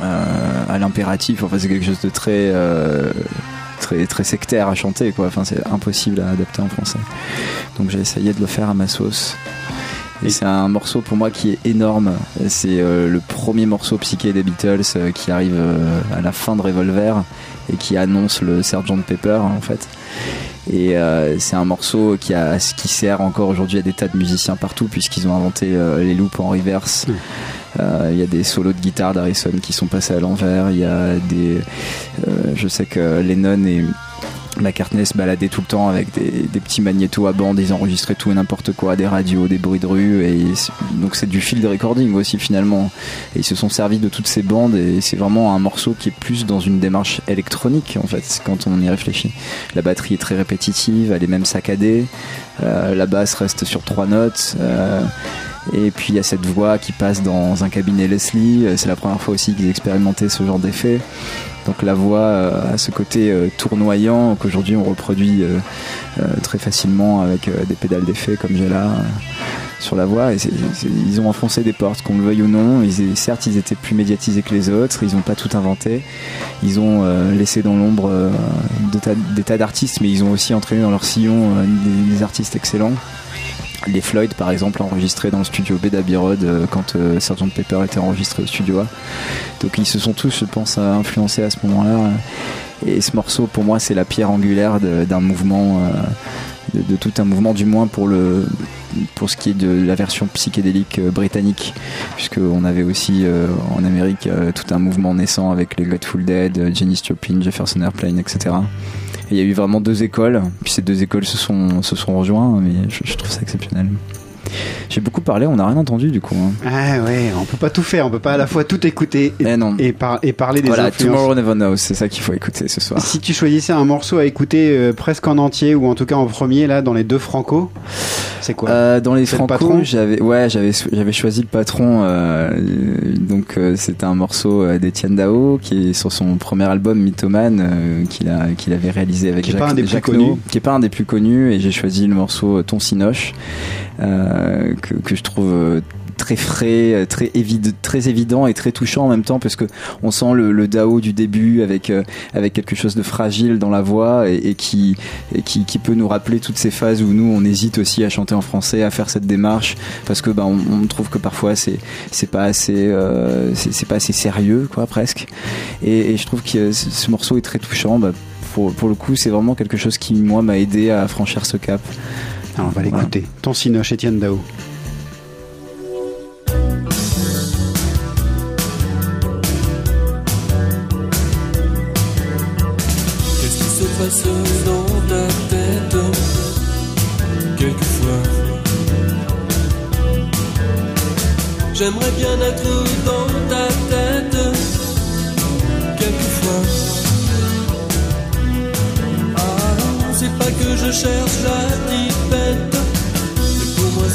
à l'impératif. Enfin, c'est quelque chose de très, très, très sectaire à chanter, quoi. Enfin, c'est impossible à adapter en français. Donc, j'ai essayé de le faire à ma sauce. Et c'est un morceau pour moi qui est énorme. C'est euh, le premier morceau psyché des Beatles euh, qui arrive euh, à la fin de Revolver et qui annonce le Sgt Pepper en fait. Et c'est un morceau qui, a, qui sert encore aujourd'hui à des tas de musiciens partout puisqu'ils ont inventé les loops en reverse. Euh, Il y a des solos de guitare d'Harrison qui sont passés à l'envers. Il y a des, je sais que Lennon et McCartney se baladaient tout le temps avec des, petits magnétos à bande. Ils enregistraient tout et n'importe quoi, des radios, des bruits de rue. Et donc c'est du field recording aussi finalement. Et ils se sont servis de toutes ces bandes et c'est vraiment un morceau qui est plus dans une démarche électronique en fait quand on y réfléchit. La batterie est très répétitive, elle est même saccadée. Euh, la basse reste sur trois notes. Euh, et puis il y a cette voix qui passe dans un cabinet Leslie. Euh, C'est la première fois aussi qu'ils expérimentaient ce genre d'effet. Donc la voix euh, a ce côté euh, tournoyant qu'aujourd'hui on reproduit euh, euh, très facilement avec euh, des pédales d'effet comme j'ai là euh, sur la c'est- ils ont enfoncé des portes, qu'on le veuille ou non. Certes, ils étaient plus médiatisés que les autres. Ils n'ont pas tout inventé. Ils ont euh, laissé dans l'ombre euh, des tas d'artistes, mais ils ont aussi entraîné dans leur sillon euh, des artistes excellents. Les Floyd, par exemple, enregistrés dans le studio B d'Abbey Road euh, quand euh, Sgt Pepper était enregistré au studio A. Donc ils se sont tous, je pense, euh, influencés à ce moment-là. Et ce morceau, pour moi, c'est la pierre angulaire d'un mouvement, de, tout un mouvement, du moins pour le pour ce qui est de la version psychédélique britannique, puisqu'on avait aussi en Amérique tout un mouvement naissant avec les Grateful Dead, Janis Joplin, Jefferson Airplane, etc. Il y a eu vraiment deux écoles, puis ces deux écoles se sont, se sont rejoints, mais je, je trouve ça exceptionnel. J'ai beaucoup parlé, on n'a rien entendu du coup. hein. Ah ouais, on peut pas tout faire, on peut pas à la fois tout écouter et, Eh non. et, par- et parler des Voilà, influences. Tomorrow Never Knows, c'est ça qu'il faut écouter ce soir. Si tu choisissais un morceau à écouter euh, presque en entier ou en tout cas en premier là dans les deux franco, c'est quoi? Euh, dans les le Franco, patron? j'avais ouais, j'avais j'avais choisi le patron. euh, donc euh, c'était un morceau d'Etienne Dao qui est sur son premier album Mythoman qu'il a qu'il avait réalisé avec Qui est pas un des plus Jacques connus. No, qui est pas un des plus connus et j'ai choisi le morceau Ton Cinoche euh, que que je trouve euh, très frais, euh, très évident, très évident et très touchant en même temps parce que on sent le, le Dao du début avec euh, avec quelque chose de fragile dans la voix et, et qui et qui, qui peut nous rappeler toutes ces phases où nous on hésite aussi à chanter en français, à faire cette démarche parce que bah, on, on trouve que parfois c'est c'est pas assez euh, c'est pas assez sérieux quoi presque et, et je trouve que ce morceau est très touchant. Bah, pour, pour le coup, c'est vraiment quelque chose qui moi m'a aidé à franchir ce cap. Alors, on va l'écouter. Ton Cinoche, Étienne Dao. Qu'est-ce qui se passe dans ta tête Quelquefois? J'aimerais bien être dans ta tête Quelquefois Ah, c'est pas que je cherche la moi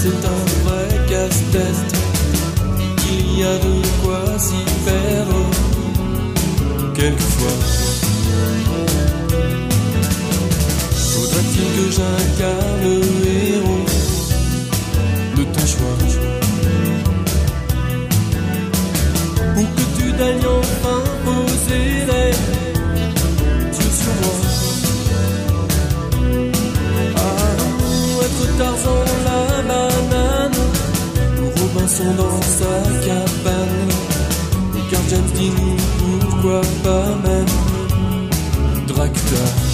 c'est un vrai casse-tête. Il y a de quoi s'y perdre Quelquefois Faudra-t-il que j'incarne Robinson dans sa cabane. Et James Dean, pourquoi pas même Dracula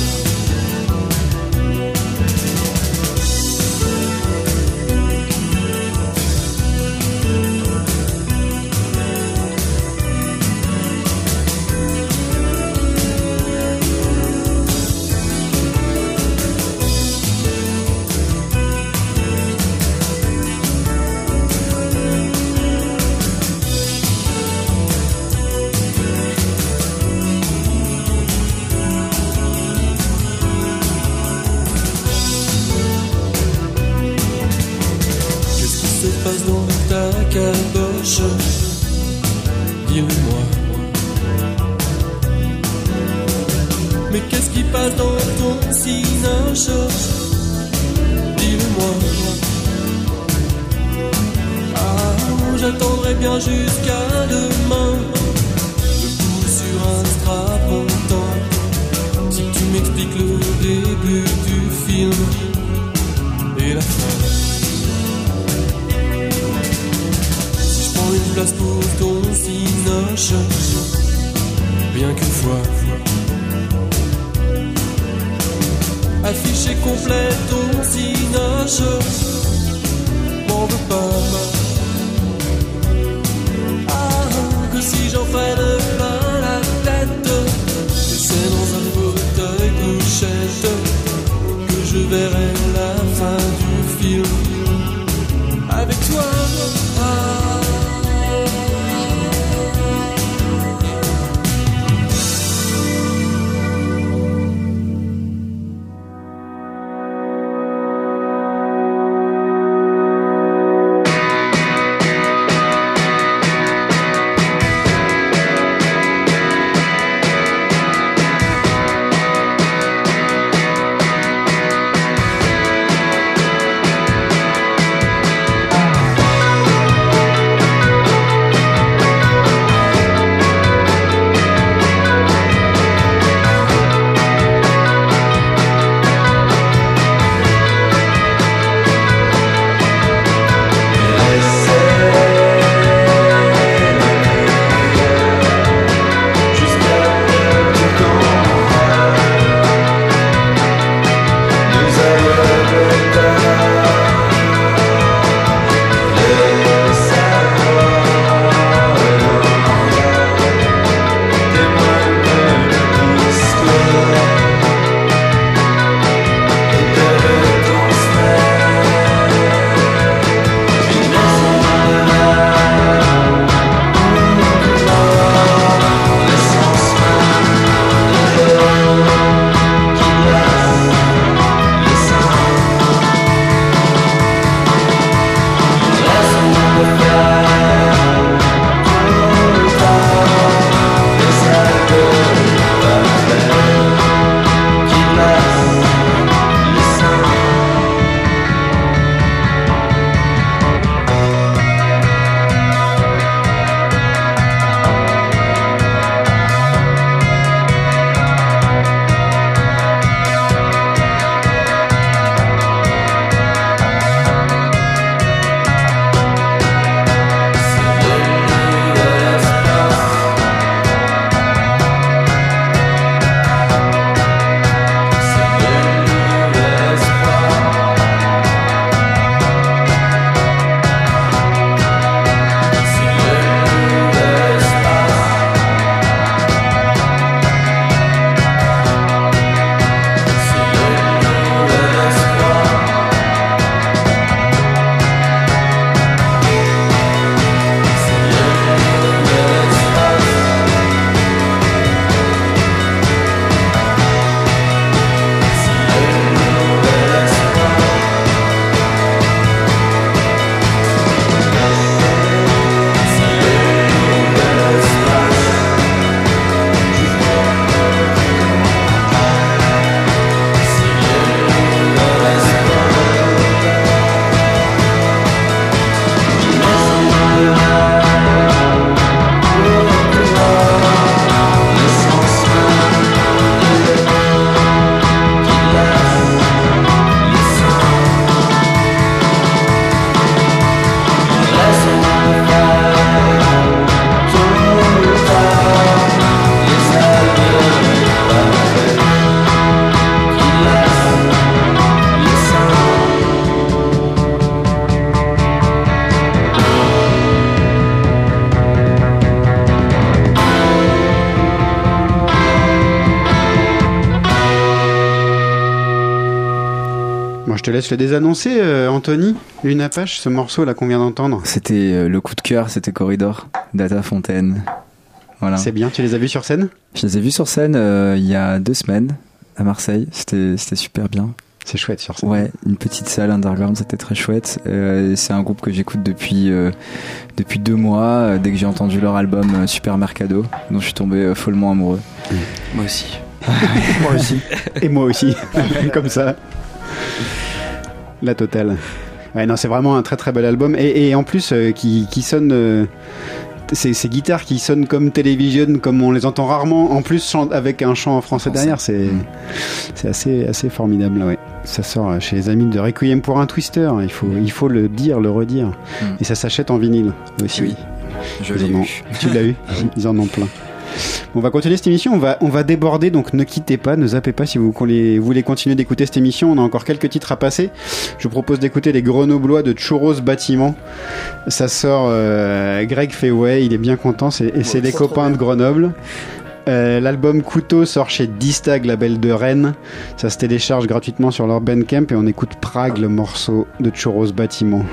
te laisse le désannoncer, euh, Anthony. Lune Apache, ce morceau là qu'on vient d'entendre. C'était euh, le coup de cœur, c'était Corridor, Data Fontaine. Voilà. C'est bien, tu les as vus sur scène? Je les ai vus sur scène euh, il y a deux semaines à Marseille. C'était c'était super bien. C'est chouette sur scène. Ouais, une petite salle underground, c'était très chouette. Euh, c'est un groupe que j'écoute depuis euh, depuis deux mois. euh, dès que j'ai entendu leur album euh, Super Mercado, dont je suis tombé euh, follement amoureux. Moi aussi. (laughs) moi aussi. Et moi aussi. (laughs) Comme ça. La totale. Ouais, non, c'est vraiment un très très bel album. Et, et en plus, euh, qui, qui sonne. euh, ces, ces guitares qui sonnent comme télévision, comme on les entend rarement, en plus avec un chant en français derrière, c'est c'est assez, assez formidable. Ouais. Ça sort chez les amis de Requiem pour un Twister, il faut, il faut le dire, le redire. Et ça s'achète en vinyle aussi. Oui, je l'ai eu. Tu l'as eu Ils en ont plein. On va continuer cette émission, on va, on va déborder, donc ne quittez pas, ne zappez pas si vous voulez, voulez continuer d'écouter cette émission. On a encore quelques titres à passer. Je vous propose d'écouter les Grenoblois de Churros Bâtiment. Ça sort, euh, Greg fait ouais, il est bien content, c'est- et c'est les copains de Grenoble. Euh, L'album Couteau sort chez Distag, label de Rennes. Ça se télécharge gratuitement sur leur Bandcamp et on écoute Prague, le morceau de Churros Bâtiment.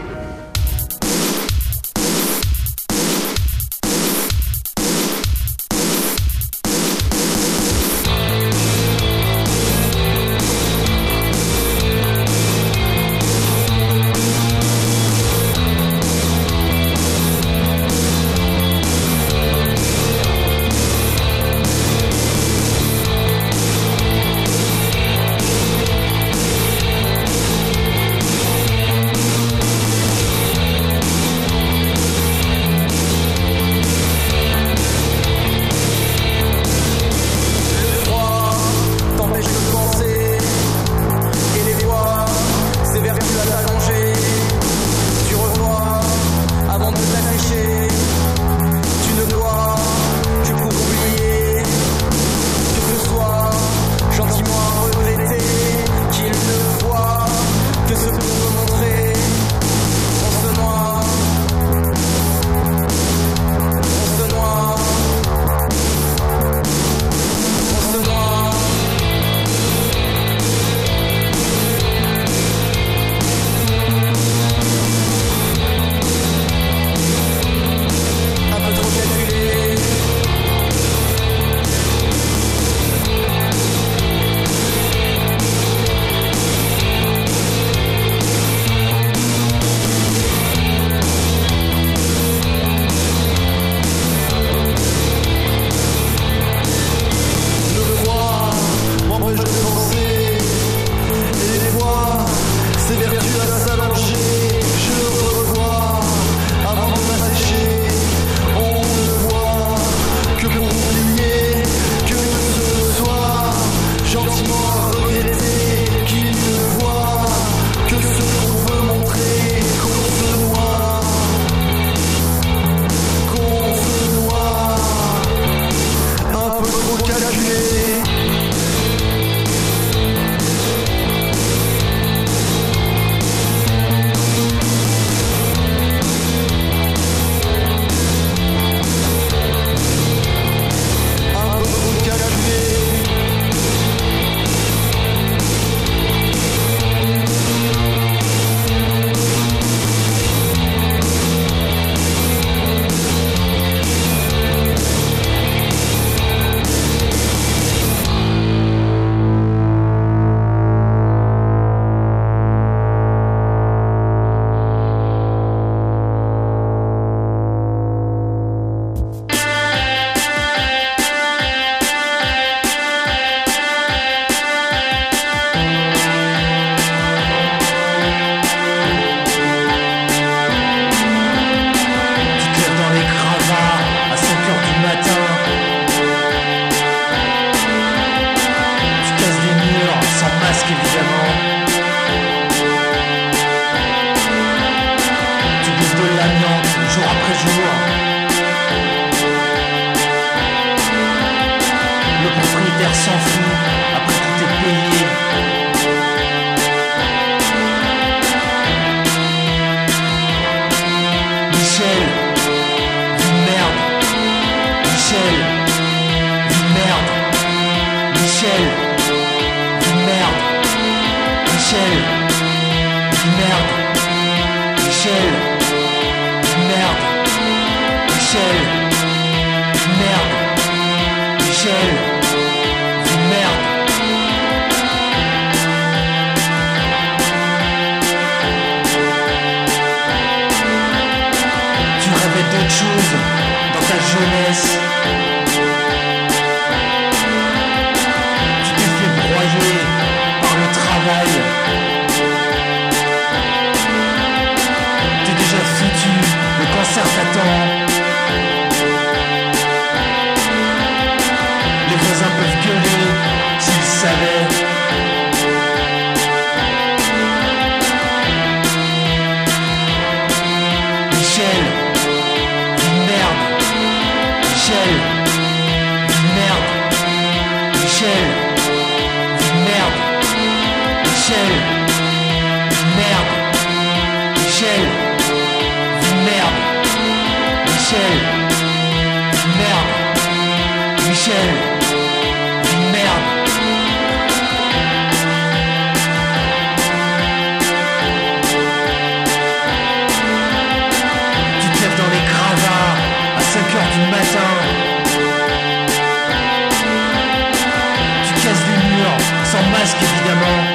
Sans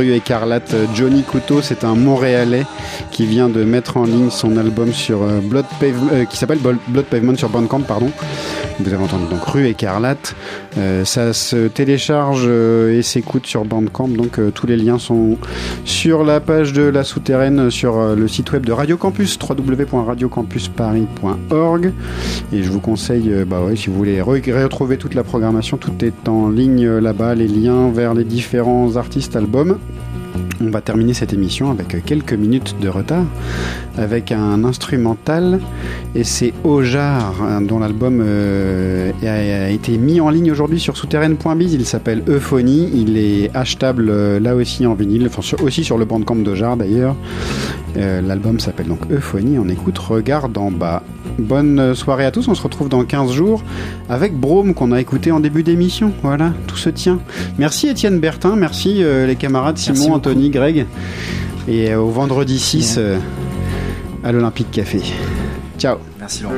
les rues écarlates. Johnny Couteau, c'est un Montréalais qui vient de mettre en ligne son album sur euh, Blood euh, qui s'appelle Blood Pavement sur Bandcamp. Vous avez entendu donc Rue écarlate. Euh, ça se télécharge euh, et s'écoute sur Bandcamp. Donc euh, tous les liens sont sur la page de la souterraine sur le site web de Radio Campus www.radiocampusparis.org. Et je vous conseille, bah si vous voulez re- retrouver toute la programmation, tout est en ligne là-bas, les liens vers les différents artistes albums. On va terminer cette émission avec quelques minutes de retard, avec un instrumental, et c'est Ojar, hein, dont l'album euh, a, a été mis en ligne aujourd'hui sur souterraine.biz. Il s'appelle Euphonie, il est achetable euh, là aussi en vinyle, enfin sur- aussi sur le bandcamp d'Ojar d'ailleurs. Euh, l'album s'appelle donc Euphonie, on écoute Regarde en bas. Bonne euh, soirée à tous. On se retrouve dans 15 jours avec Brome qu'on a écouté en début d'émission. Voilà, tout se tient. Merci Étienne Bertin. Merci euh, les camarades Merci Simon, beaucoup. Anthony, Greg. Et euh, au vendredi 6 euh, à l'Olympique Café. Ciao. Merci Laurent.